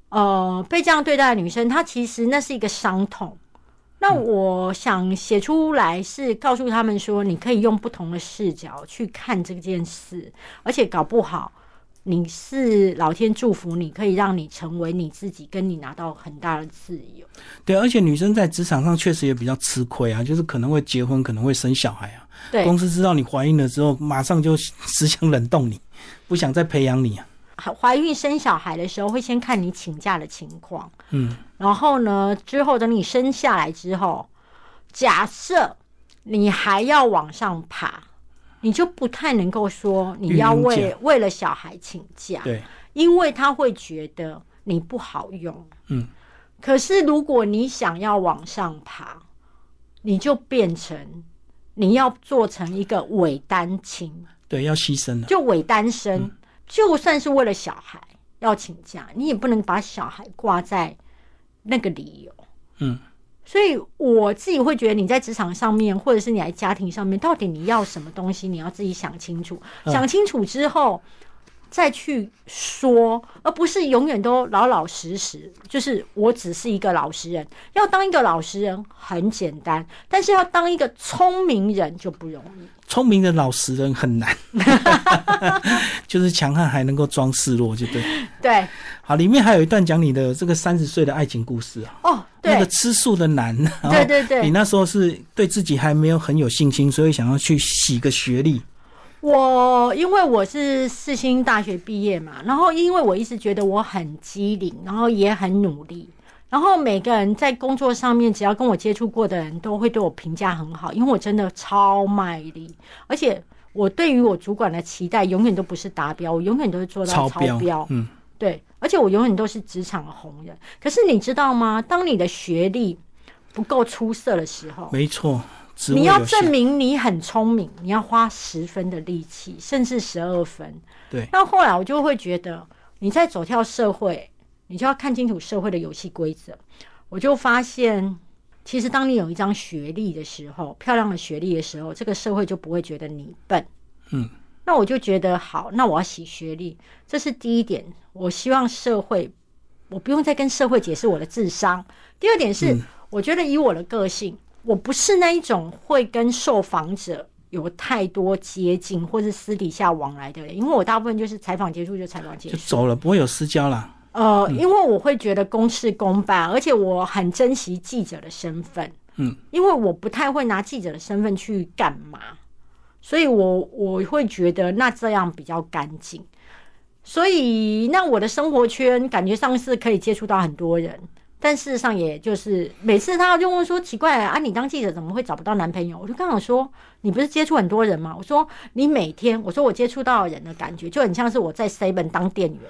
呃，被这样对待的女生，她其实那是一个伤痛。那我想写出来是告诉他们说，你可以用不同的视角去看这件事，而且搞不好你是老天祝福你，可以让你成为你自己，跟你拿到很大的自由。对，而且女生在职场上确实也比较吃亏啊，就是可能会结婚，可能会生小孩啊。对，公司知道你怀孕了之后，马上就 只想冷冻你，不想再培养你啊。怀孕生小孩的时候，会先看你请假的情况，嗯，然后呢，之后等你生下来之后，假设你还要往上爬，你就不太能够说你要为为了小孩请假，对，因为他会觉得你不好用，嗯。可是如果你想要往上爬，你就变成你要做成一个伪单亲，对，要牺牲了，就伪单身。就算是为了小孩要请假，你也不能把小孩挂在那个理由。嗯，所以我自己会觉得，你在职场上面，或者是你在家庭上面，到底你要什么东西，你要自己想清楚。想清楚之后。再去说，而不是永远都老老实实。就是我只是一个老实人，要当一个老实人很简单，但是要当一个聪明人就不容易。聪明的老实人很难，就是强悍还能够装示弱，就对。对，好，里面还有一段讲你的这个三十岁的爱情故事啊。哦，那个吃素的男，对对对，你那时候是对自己还没有很有信心，所以想要去洗个学历。我因为我是四星大学毕业嘛，然后因为我一直觉得我很机灵，然后也很努力，然后每个人在工作上面只要跟我接触过的人都会对我评价很好，因为我真的超卖力，而且我对于我主管的期待永远都不是达标，我永远都是做到超标。嗯，对，而且我永远都是职场红人。可是你知道吗？当你的学历不够出色的时候，没错。你要证明你很聪明，你要花十分的力气，甚至十二分。对。那后来我就会觉得，你在走跳社会，你就要看清楚社会的游戏规则。我就发现，其实当你有一张学历的时候，漂亮的学历的时候，这个社会就不会觉得你笨。嗯。那我就觉得好，那我要洗学历，这是第一点。我希望社会，我不用再跟社会解释我的智商。第二点是，我觉得以我的个性。我不是那一种会跟受访者有太多接近或是私底下往来的人，因为我大部分就是采访结束就采访结束就走了，不会有私交啦。呃，因为我会觉得公事公办，而且我很珍惜记者的身份。嗯，因为我不太会拿记者的身份去干嘛，所以我我会觉得那这样比较干净。所以那我的生活圈感觉上是可以接触到很多人。但事实上，也就是每次他就问说：“奇怪啊，你当记者怎么会找不到男朋友？”我就刚好说：“你不是接触很多人吗？”我说：“你每天，我说我接触到人的感觉就很像是我在 seven 当店员，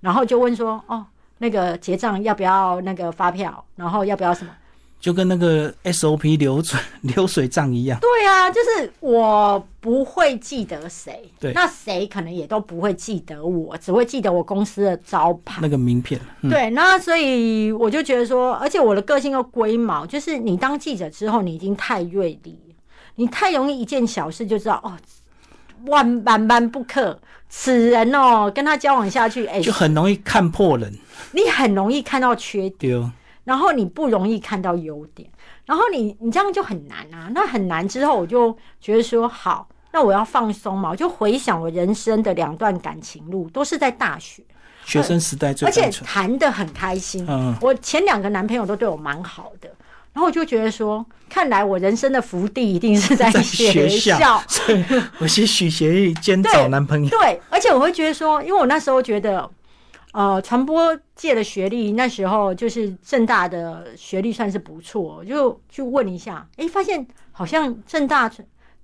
然后就问说：‘哦，那个结账要不要那个发票？然后要不要什么？’就跟那个 SOP 流水 流水账一样。对啊，就是我不会记得谁，对那谁可能也都不会记得我，只会记得我公司的招牌。那个名片，嗯、对，那所以我就觉得说，而且我的个性又龟毛，就是你当记者之后，你已经太锐利，你太容易一件小事就知道哦，万万万不可，此人哦，跟他交往下去，哎、就很容易看破人。你很容易看到缺点，然后你不容易看到优点，然后你你这样就很难啊。那很难之后，我就觉得说好，那我要放松嘛，我就回想我人生的两段感情路，都是在大学，学生时代最而且。谈的很开心。嗯，我前两个男朋友都对我蛮好的，然后我就觉得说，看来我人生的福地一定是在在学学校。校，所以我是许协议 兼找男朋友。对，而且我会觉得说，因为我那时候觉得，呃，传播界的学历那时候就是正大的学历算是不错，我就去问一下，诶，发现好像正大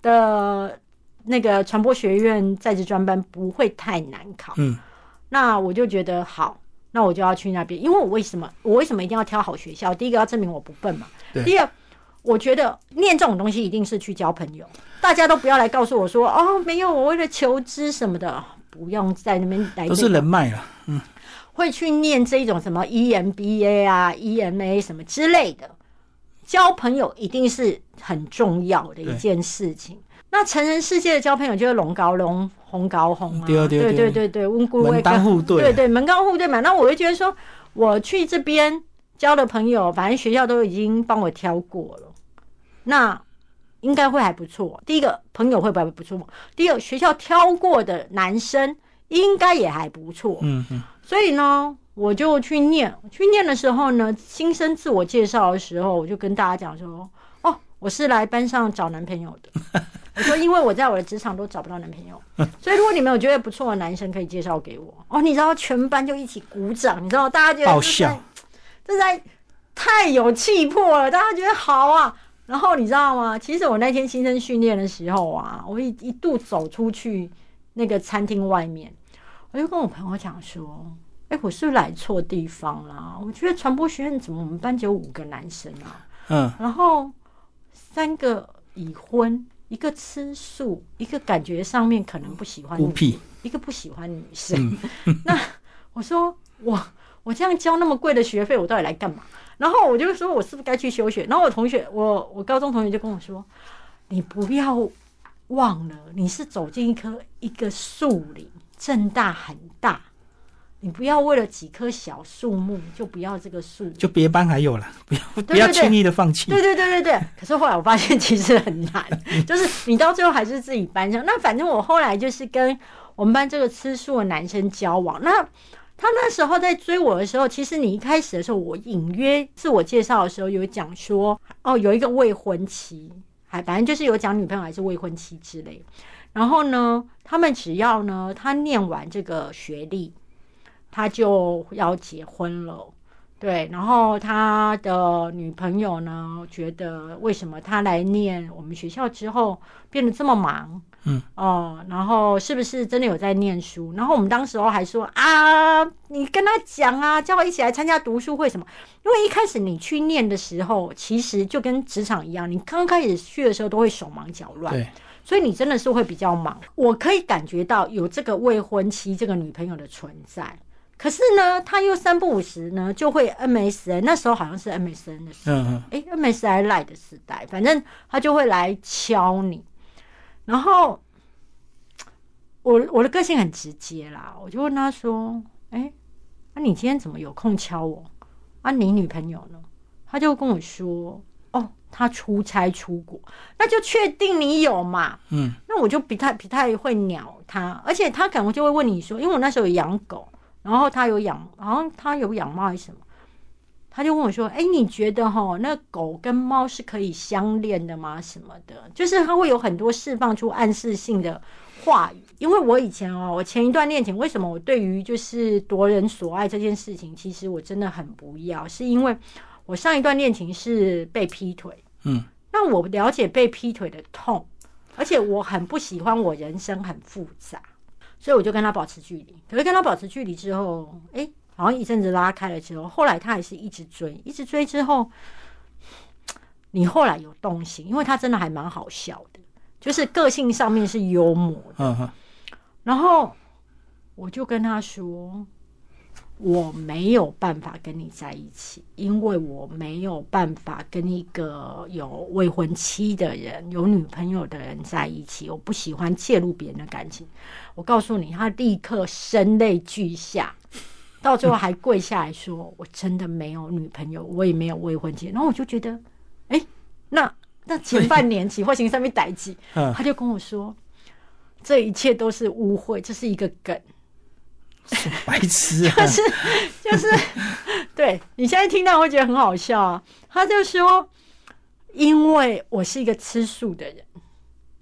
的那个传播学院在职专班不会太难考。嗯，那我就觉得好，那我就要去那边，因为我为什么我为什么一定要挑好学校？第一个要证明我不笨嘛，对第二。我觉得念这种东西一定是去交朋友，大家都不要来告诉我说哦，没有，我为了求知什么的，不用在那边来都是这个人脉了。会去念这种什么 E EMBA 啊、EMA 什么之类的，交朋友一定是很重要的一件事情。那成人世界的交朋友就是龙高龙、红高红啊，对对对对对对，门当户对对对门当户对嘛。那我会觉得说，我去这边交的朋友，反正学校都已经帮我挑过了，那应该会还不错。第一个朋友会不会不错？第二，学校挑过的男生应该也还不错。嗯嗯，所以呢，我就去念。去念的时候呢，新生自我介绍的时候，我就跟大家讲说：“哦，我是来班上找男朋友的。”我说：“因为我在我的职场都找不到男朋友，所以如果你们有觉得不错的男生，可以介绍给我。”哦，你知道全班就一起鼓掌，你知道大家觉得爆这在笑，这实在太有气魄了，大家觉得好啊。然后你知道吗？其实我那天新生训练的时候啊，我一一度走出去那个餐厅外面，我就跟我朋友讲说：“哎、我是不是来错地方啦？我觉得传播学院怎么我们班只有五个男生啊？嗯，然后三个已婚，一个吃素，一个感觉上面可能不喜欢一个不喜欢女生。那我说我我这样交那么贵的学费，我到底来干嘛？然后我就说我是不是该去休学？然后我同学，我我高中同学就跟我说，你不要忘了，你是走进一棵一个树林，正大很大。你不要为了几棵小树木就不要这个树，就别班还有了，不要 不要轻易的放弃。对对对对对。可是后来我发现其实很难，就是你到最后还是自己班上。那反正我后来就是跟我们班这个吃素的男生交往。那他那时候在追我的时候，其实你一开始的时候，我隐约自我介绍的时候有讲说，哦，有一个未婚妻，还反正就是有讲女朋友还是未婚妻之类。然后呢，他们只要呢，他念完这个学历，他就要结婚了。对，然后他的女朋友呢，觉得为什么他来念我们学校之后变得这么忙？嗯，哦，然后是不是真的有在念书？然后我们当时候还说啊，你跟他讲啊，叫我一起来参加读书会什么？因为一开始你去念的时候，其实就跟职场一样，你刚开始去的时候都会手忙脚乱。对，所以你真的是会比较忙。我可以感觉到有这个未婚妻这个女朋友的存在，可是呢，他又三不五时呢就会 MSN，那时候好像是 MSN 的时代，嗯嗯，哎、m s n 赖的时代，反正他就会来敲你，然后我我的个性很直接啦，我就问他说：“哎、那、你今天怎么有空敲我？啊，你女朋友呢？”他就跟我说：“哦，他出差出国，那就确定你有嘛。”嗯，那我就不太不太会鸟他，而且他可能就会问你说，因为我那时候有养狗，然后他有养，好像他有养猫还是什么，他就问我说：“哎、你觉得哈，那狗跟猫是可以相恋的吗？什么的？就是他会有很多释放出暗示性的话语。因为我以前哦，我前一段恋情，为什么我对于就是夺人所爱这件事情，其实我真的很不要，是因为我上一段恋情是被劈腿，嗯，那我了解被劈腿的痛，而且我很不喜欢我人生很复杂，所以我就跟他保持距离。可是跟他保持距离之后，哎、好像一阵子拉开了之后，后来他还是一直追，一直追之后，你后来有动心，因为他真的还蛮好笑的，就是个性上面是幽默的。然后我就跟他说，我没有办法跟你在一起，因为我没有办法跟一个有未婚妻的人、有女朋友的人在一起。我不喜欢介入别人的感情。我告诉你，他立刻声泪俱下，到最后还跪下来说：“我真的没有女朋友，我也没有未婚妻。”然后我就觉得，哎，那那前半年起或行上面逮起，嗯他就跟我说，这一切都是误会，这是一个梗。白痴啊！就是就是，对你现在听到会觉得很好笑啊。他就说，因为我是一个吃素的人，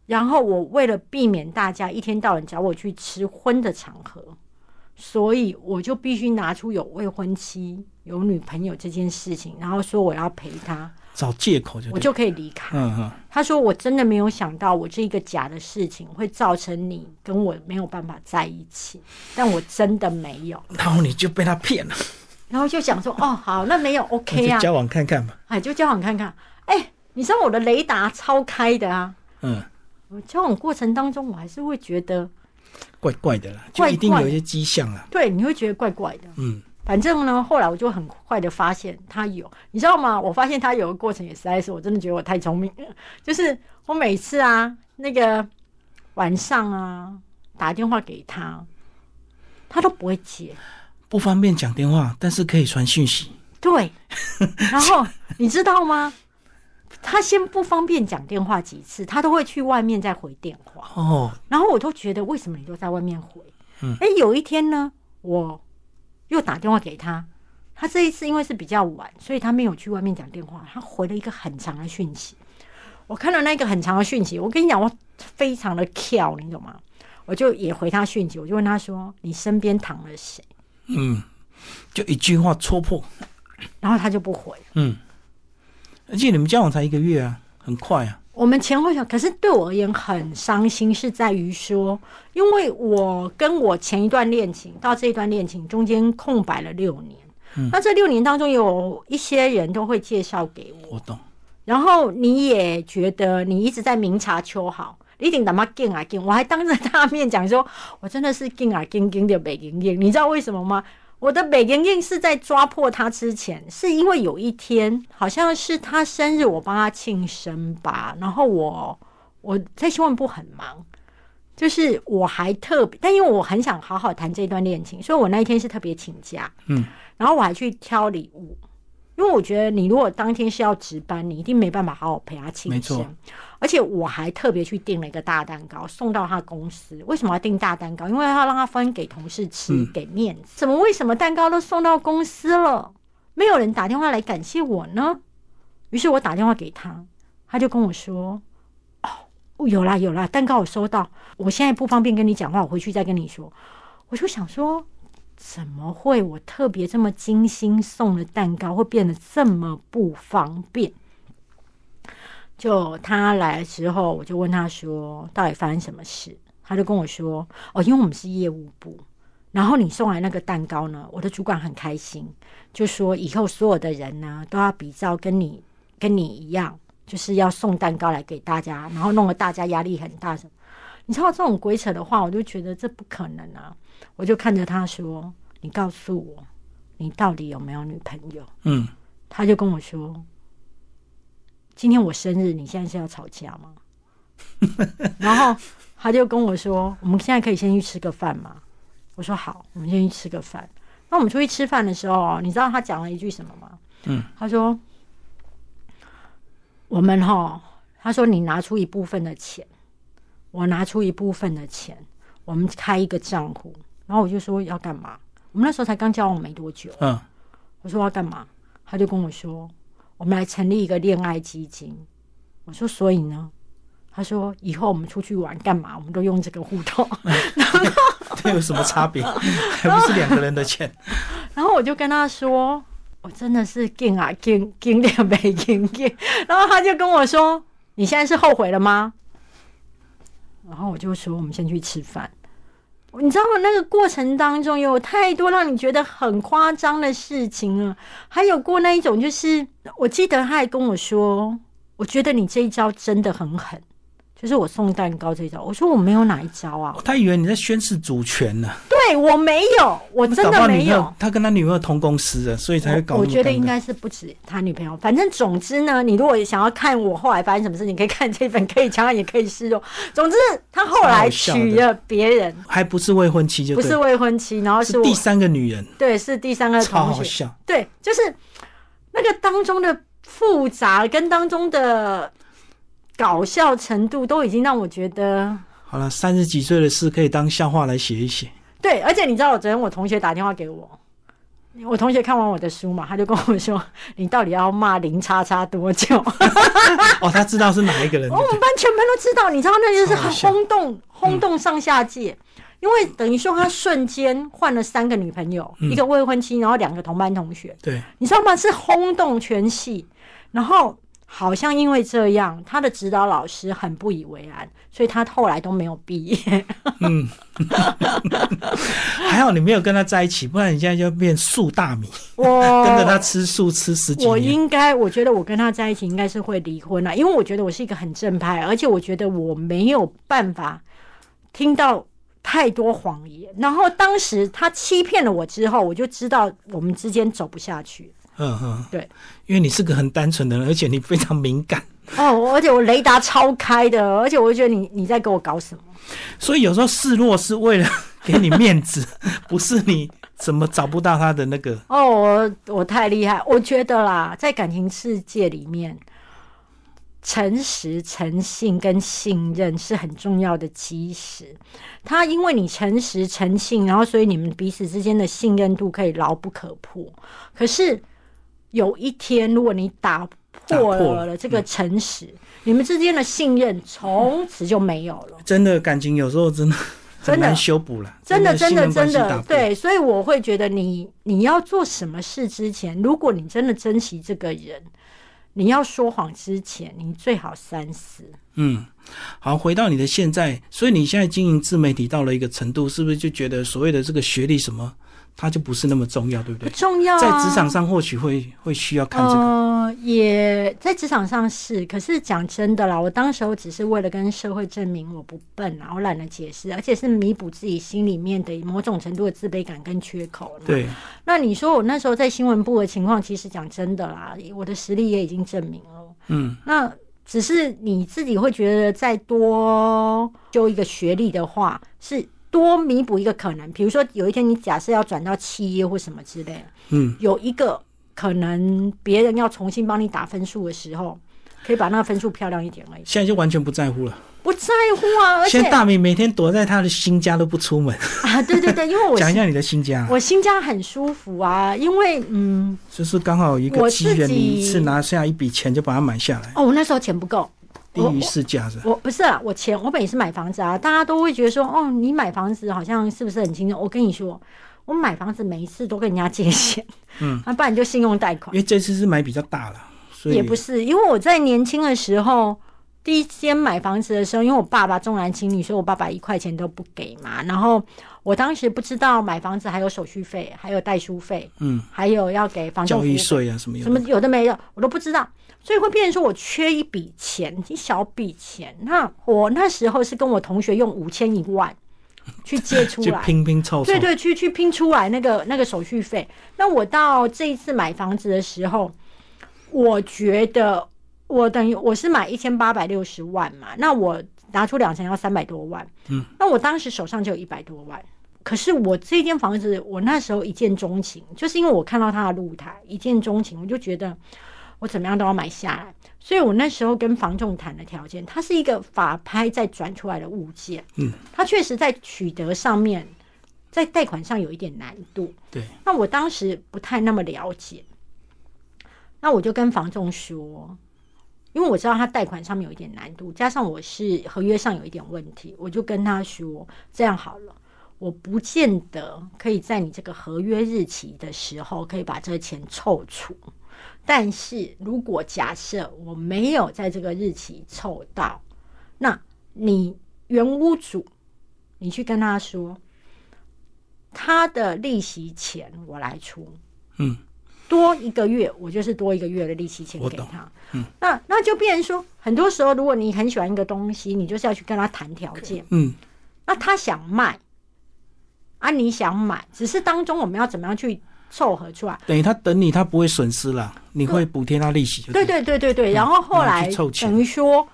然后我为了避免大家一天到晚找我去吃荤的场合，所以我就必须拿出有未婚妻、有女朋友这件事情，然后说我要陪他，找借口就我就可以离开。嗯哼，他说：“我真的没有想到，我这一个假的事情会造成你跟我没有办法在一起，但我真的没有。然后你就被他骗了，” 然后就想说：“哦，好，那没有 OK 啊，就交往看看吧。哎，就交往看看。哎，你知道我的雷达超开的啊！嗯，我交往过程当中，我还是会觉得，怪怪的啦，就一定有一些迹象啦。对，你会觉得怪怪的。嗯，反正呢，后来我就很快的发现他有，你知道吗？我发现他有个过程也实在是，我真的觉得我太聪明了。就是我每次啊，那个晚上啊打电话给他，他都不会接。不方便讲电话，但是可以传讯息。对，然后你知道吗？他先不方便讲电话几次，他都会去外面再回电话。哦，然后我都觉得为什么你都在外面回？嗯哎、有一天呢，我又打电话给他，他这一次因为是比较晚，所以他没有去外面讲电话，他回了一个很长的讯息。我看到那个很长的讯息，我跟你讲，我非常的跳，你懂吗？我就也回他讯息，我就问他说：“你身边躺了谁嗯，就一句话戳破。？”然后他就不回。嗯，而且你们交往才一个月啊，很快啊。我们前后想，可是对我而言很伤心，是在于说，因为我跟我前一段恋情到这一段恋情中间空白了六年，那这六年当中有一些人都会介绍给我，我懂。然后你也觉得你一直在明察秋毫，你一定他妈劲啊劲！我还当着他面讲说，我真的是劲啊劲劲的北劲劲，你知道为什么吗？我的北劲劲是在抓破他之前，是因为有一天好像是他生日，我帮他庆生吧，然后我我在新闻部很忙。就是我还特别，但因为我很想好好谈这段恋情，所以我那一天是特别请假，嗯，然后我还去挑礼物，因为我觉得你如果当天是要值班，你一定没办法好好陪他庆没错生。而且我还特别去订了一个大蛋糕送到他公司。为什么要订大蛋糕？因为要让他分给同事吃，嗯给面子。怎么为什么蛋糕都送到公司了，没有人打电话来感谢我呢？于是我打电话给他，他就跟我说：“哦，有啦有啦，蛋糕我收到，我现在不方便跟你讲话，我回去再跟你说。”我就想说，怎么会我特别这么精心送的蛋糕会变得这么不方便？就他来之后，我就问他说，到底发生什么事？他就跟我说，哦，因为我们是业务部，然后你送来那个蛋糕呢，我的主管很开心，就说以后所有的人呢都要比照跟你跟你一样，就是要送蛋糕来给大家，然后弄得大家压力很大。什么？你知道这种鬼扯的话，我就觉得这不可能啊！我就看着他说：“你告诉我，你到底有没有女朋友嗯，？”他就跟我说：“今天我生日，你现在是要吵架吗？” 然后他就跟我说：“我们现在可以先去吃个饭吗？”我说：“好，我们先去吃个饭。”那我们出去吃饭的时候，你知道他讲了一句什么吗？嗯，他说：“我们哈，他说你拿出一部分的钱，我拿出一部分的钱，我们开一个账户。”然后我就说要干嘛？我们那时候才刚交往没多久，嗯，我说要干嘛？他就跟我说，我们来成立一个恋爱基金。我说所以呢？他说以后我们出去玩干嘛，我们都用这个户头。这有什么差别？还不是两个人的钱？然后我就跟他说，我真的是劲啊劲劲点没劲劲。然后他就跟我说，你现在是后悔了吗？然后我就说，我们先去吃饭。你知道那个过程当中有太多让你觉得很夸张的事情了，还有过那一种，就是我记得他还跟我说，我觉得你这一招真的很狠。就是我送蛋糕这一招，我说我没有哪一招啊，他以为你在宣示主权呢。对我没有，我真的没有。他跟他女朋友同公司的，所以才会搞。我觉得应该是不止他女朋友，反正总之呢，你如果想要看我后来发生什么事，你可以看这本，可以强也可以试用。总之，他后来娶了别人，还不是未婚妻，就不是未婚妻，然后是第三个女人，对，是第三个同学，对，就是那个当中的复杂跟当中的。搞笑程度都已经让我觉得好了，三十几岁的事可以当笑话来写一写。对，而且你知道，我昨天我同学打电话给我，我同学看完我的书嘛，他就跟我说：“你到底要骂林叉叉多久？” 哦，他知道是哪一个人。我们班全班都知道，你知道那就是很轰动轰动上下界，因为等于说他瞬间换了三个女朋友，一个未婚妻，然后两个同班同学。对，你知道吗？是轰动全系，然后。好像因为这样，他的指导老师很不以为然，所以他后来都没有毕业。嗯，还好你没有跟他在一起，不然你现在就变素大米。我跟着他吃素吃十几年。我应该，我觉得我跟他在一起应该是会离婚了，因为我觉得我是一个很正派，而且我觉得我没有办法听到太多谎言。然后当时他欺骗了我之后，我就知道我们之间走不下去。嗯哼，对，因为你是个很单纯的人，而且你非常敏感哦，而且我雷达超开的，而且我就觉得你你在给我搞什么？所以有时候示弱是为了给你面子，不是你怎么找不到他的那个哦，我我太厉害，我觉得啦，在感情世界里面，诚实、诚信跟信任是很重要的基石。他因为你诚实、诚信，然后所以你们彼此之间的信任度可以牢不可破。可是。有一天，如果你打破了这个诚实，你们之间的信任从此就没有了。真的感情有时候真的 很难修补了。真的真的真的对，所以我会觉得你你要做什么事之前，如果你真的珍惜这个人，你要说谎之前，你最好三思。嗯，好，回到你的现在，所以你现在经营自媒体到了一个程度，是不是就觉得所谓的这个学历什么？它就不是那么重要，对不对？重要，在职场上或许会会需要看这个。呃，也在职场上是，可是讲真的啦，我当时候只是为了跟社会证明我不笨啊，我懒得解释，而且是弥补自己心里面的某种程度的自卑感跟缺口。对。那你说我那时候在新闻部的情况，其实讲真的啦，我的实力也已经证明了。嗯。那只是你自己会觉得再多就一个学历的话是。多弥补一个可能，比如说有一天你假设要转到企业或什么之类，嗯，有一个可能别人要重新帮你打分数的时候，可以把那个分数漂亮一点而已。现在就完全不在乎了，不在乎啊！而且大米每天躲在他的新家都不出门啊！对对对，因为我 讲一下你的新家，我新家很舒服啊，因为嗯，就是刚好一个机缘，你一次拿下一笔钱就把它买下来。哦，我那时候钱不够。低于市价是？我不是啊，我钱我本也是买房子啊，大家都会觉得说，哦，你买房子好像是不是很轻松？我跟你说，我买房子每一次都跟人家借钱，嗯，那 不然就信用贷款。因为这次是买比较大了，所以也不是，因为我在年轻的时候第一间买房子的时候，因为我爸爸重男轻女，所以我爸爸一块钱都不给嘛。然后我当时不知道买房子还有手续费，还有代书费，嗯，还有要给房交易税啊什么什么有的没有，我都不知道。所以会变成说，我缺一笔钱，一小笔钱。那我那时候是跟我同学用五千一万去借出来，拼拼凑凑，对对，去去拼出来那个那个手续费。那我到这一次买房子的时候，我觉得我等于我是买一千八百六十万嘛，那我拿出两成要三百多万，嗯，那我当时手上就有一百多万。可是我这间房子，我那时候一见钟情，就是因为我看到它的露台，一见钟情，我就觉得。我怎么样都要买下来，所以我那时候跟房仲谈的条件，它是一个法拍再转出来的物件，嗯，它确实在取得上面，在贷款上有一点难度，对。那我当时不太那么了解，那我就跟房仲说，因为我知道他贷款上面有一点难度，加上我是合约上有一点问题，我就跟他说，这样好了，我不见得可以在你这个合约日期的时候可以把这个钱凑出。但是如果假设我没有在这个日期凑到，那你原屋主，你去跟他说，他的利息钱我来出。嗯，多一个月，我就是多一个月的利息钱给他。嗯，那那就变成说，很多时候如果你很喜欢一个东西，你就是要去跟他谈条件。嗯，那他想卖，啊，你想买，只是当中我们要怎么样去凑合出来？等于他等你，他不会损失啦，你会补贴他利息對对对。对对对对，然后后嗯来等于说，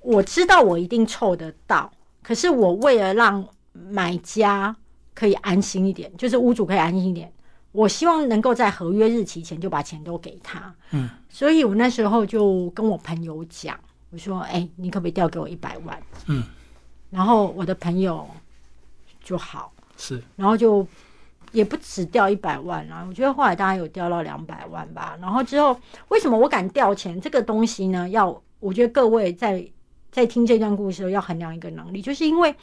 我知道我一定凑得到，可是我为了让买家可以安心一点，就是屋主可以安心一点，我希望能够在合约日期前就把钱都给他。嗯，所以我那时候就跟我朋友讲，我说：“哎、你可不可以调给我一百万？”嗯，然后我的朋友就好，是然后就也不止掉一百万啊，我觉得后来大概有掉到两百万吧。然后之后为什么我敢调钱这个东西呢？要我觉得各位在在听这段故事的时候要衡量一个能力，就是因为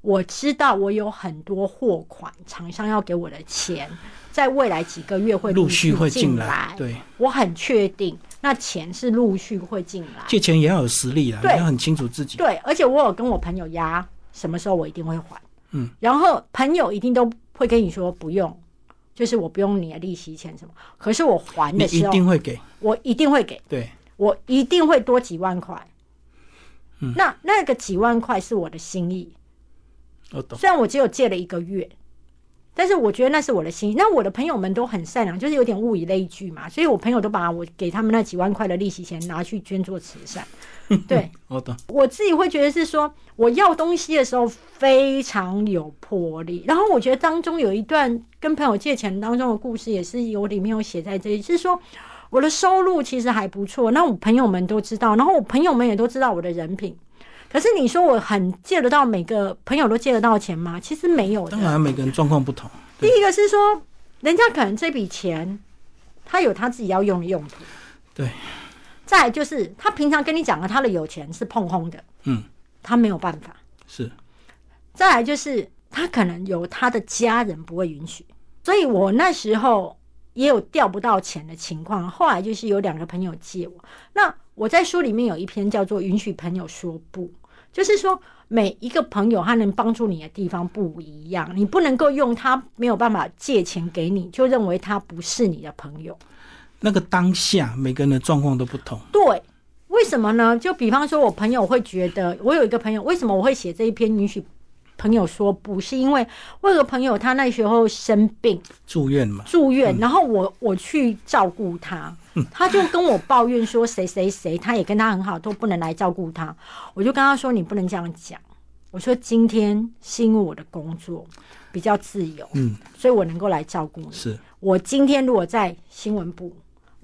我知道我有很多货款，厂商要给我的钱，在未来几个月会陆续会进进来，对，我很确定那钱是陆续会进来。借钱也要有实力啊，你要很清楚自己。对，而且我有跟我朋友压，什么时候我一定会还。嗯，然后朋友一定都会跟你说不用，就是我不用你的利息钱什么，可是我还的时候，一定会给，我一定会给，对，我一定会多几万块。嗯那那个几万块是我的心意，我懂。虽然我只有借了一个月，但是我觉得那是我的心意。那我的朋友们都很善良，就是有点物以类聚嘛，所以我朋友都把我给他们那几万块的利息钱拿去捐做慈善。对，我懂。我自己会觉得是说，我要东西的时候非常有魄力。然后我觉得当中有一段跟朋友借钱当中的故事，也是有里面有写在这里，是说我的收入其实还不错，那我朋友们都知道，然后我朋友们也都知道我的人品。可是你说我很借得到每个朋友都借得到钱吗？其实没有的。当然每个人状况不同，第一个是说，人家可能这笔钱他有他自己要用的用途。对。再就是他平常跟你讲了他的有钱是碰轰的，嗯，他没有办法。是再来就是他可能有他的家人不会允许，所以我那时候也有调不到钱的情况。后来就是有两个朋友借我，那我在书里面有一篇叫做《允许朋友说不》，就是说每一个朋友他能帮助你的地方不一样，你不能够用他没有办法借钱给你，就认为他不是你的朋友。那个当下每个人的状况都不同，对，为什么呢？就比方说，我朋友会觉得，我有一个朋友，为什么我会写这一篇允许朋友说不是因为我有个朋友，他那时候生病住院嘛，住院，然后我我去照顾他，他就跟我抱怨说谁谁谁，他也跟他很好，都不能来照顾他。我就跟他说，你不能这样讲。我说今天是因为我的工作比较自由，嗯，所以我能够来照顾你。是我今天如果在新闻部，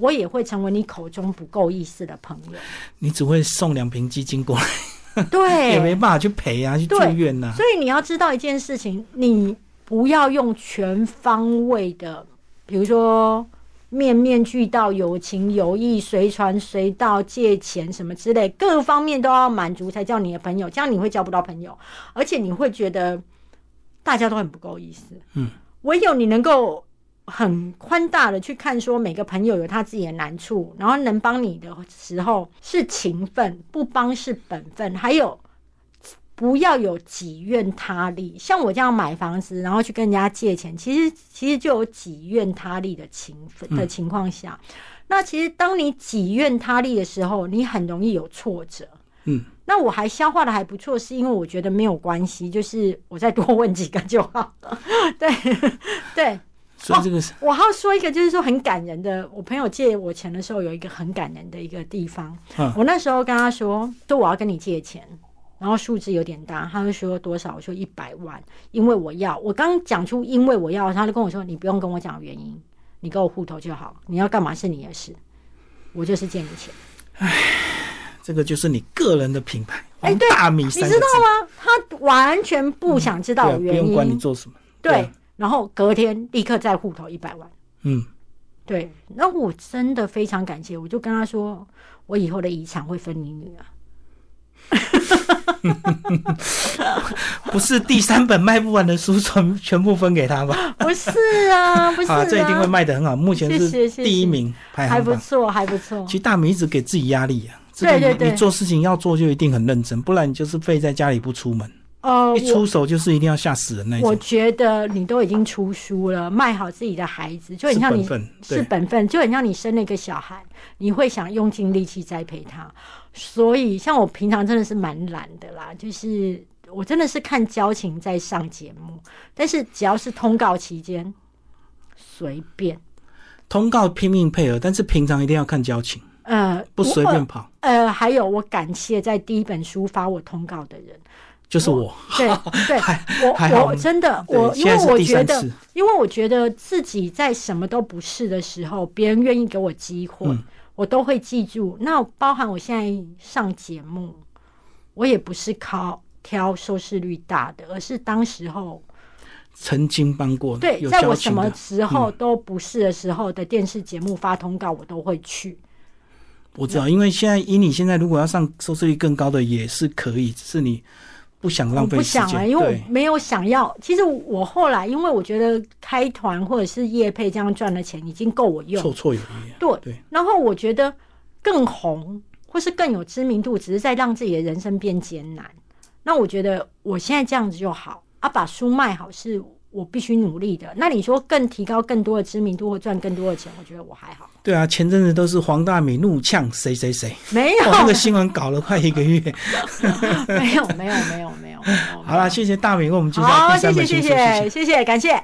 我也会成为你口中不够意思的朋友。你只会送两瓶基金过来，对，也没办法去赔啊，去住对院呐、所以你要知道一件事情，你不要用全方位的，比如说面面俱到、有情有义、随传随到、借钱什么之类，各方面都要满足才叫你的朋友。这样你会交不到朋友，而且你会觉得大家都很不够意思。嗯，唯有你能够。很宽大的去看，说每个朋友有他自己的难处，然后能帮你的时候是情分，不帮是本分，还有不要有己怨他利。像我这样买房子，然后去跟人家借钱，其实其实就有己怨他利的情分的情况下，那其实当你己怨他利的时候，你很容易有挫折。嗯，那我还消化的还不错，是因为我觉得没有关系，就是我再多问几个就好了。对 对。所以这个是、我还要说一个，就是说很感人的。我朋友借我钱的时候，有一个很感人的一个地方。嗯我那时候跟他说，说我要跟你借钱，然后数字有点大，他就说多少？我说一百万，因为我要。我刚讲出因为我要，他就跟我说，你不用跟我讲原因，你给我户头就好，你要干嘛是你的事，我就是借你钱。哎这个就是你个人的品牌，哎大米你知道吗？他完全不想知道原因，用管你做什么，对，然后隔天立刻再户头一百万。嗯，对，那我真的非常感谢，我就跟他说，我以后的遗产会分你女儿。不是第三本卖不完的书全全部分给他吧？不是啊，不是啊，这一定会卖的很好，目前是第一名排还。不错，还不错其。实大米一直给自己压力啊，这个你对对对你做事情要做就一定很认真，不然你就是废在家里不出门。呃，一出手就是一定要吓死人那我种，觉得你都已经出书了，卖好自己的孩子，就很像你本分，是，本分，就很像你生了一个小孩，你会想用尽力气栽培他。所以，像我平常真的是蛮懒的啦，就是我真的是看交情在上节目，但是只要是通告期间，随便，通告拼命配合，但是平常一定要看交情，呃，不随便跑，呃，还有我感谢在第一本书发我通告的人，就是我，对对，我我真的我，因为我觉得因为我觉得自己在什么都不是的时候，别人愿意给我机会，嗯我都会记住。那包含我现在上节目，我也不是靠挑收视率大的，而是当时候曾经帮过，对，在我什么时候都不是的时候的电视节目发通告，我都会去。我知道，因为现在以你现在如果要上收视率更高的也是可以，只是你不想浪费时间，不想啊，因为我没有想要。其实我后来，因为我觉得开团或者是业配这样赚的钱已经够我用绰，绰有余。对，对然后我觉得更红或是更有知名度，只是在让自己的人生变艰难。那我觉得我现在这样子就好啊，把书卖好是我必须努力的。那你说更提高更多的知名度或赚更多的钱，我觉得我还好。对啊，前阵子都是黄大米怒呛谁谁谁，没有，哦，那个新闻搞了快一个月。没有，没有，没有，没有。没有好啦，谢谢大米为我们介绍，第三谢谢谢谢，谢谢，感谢。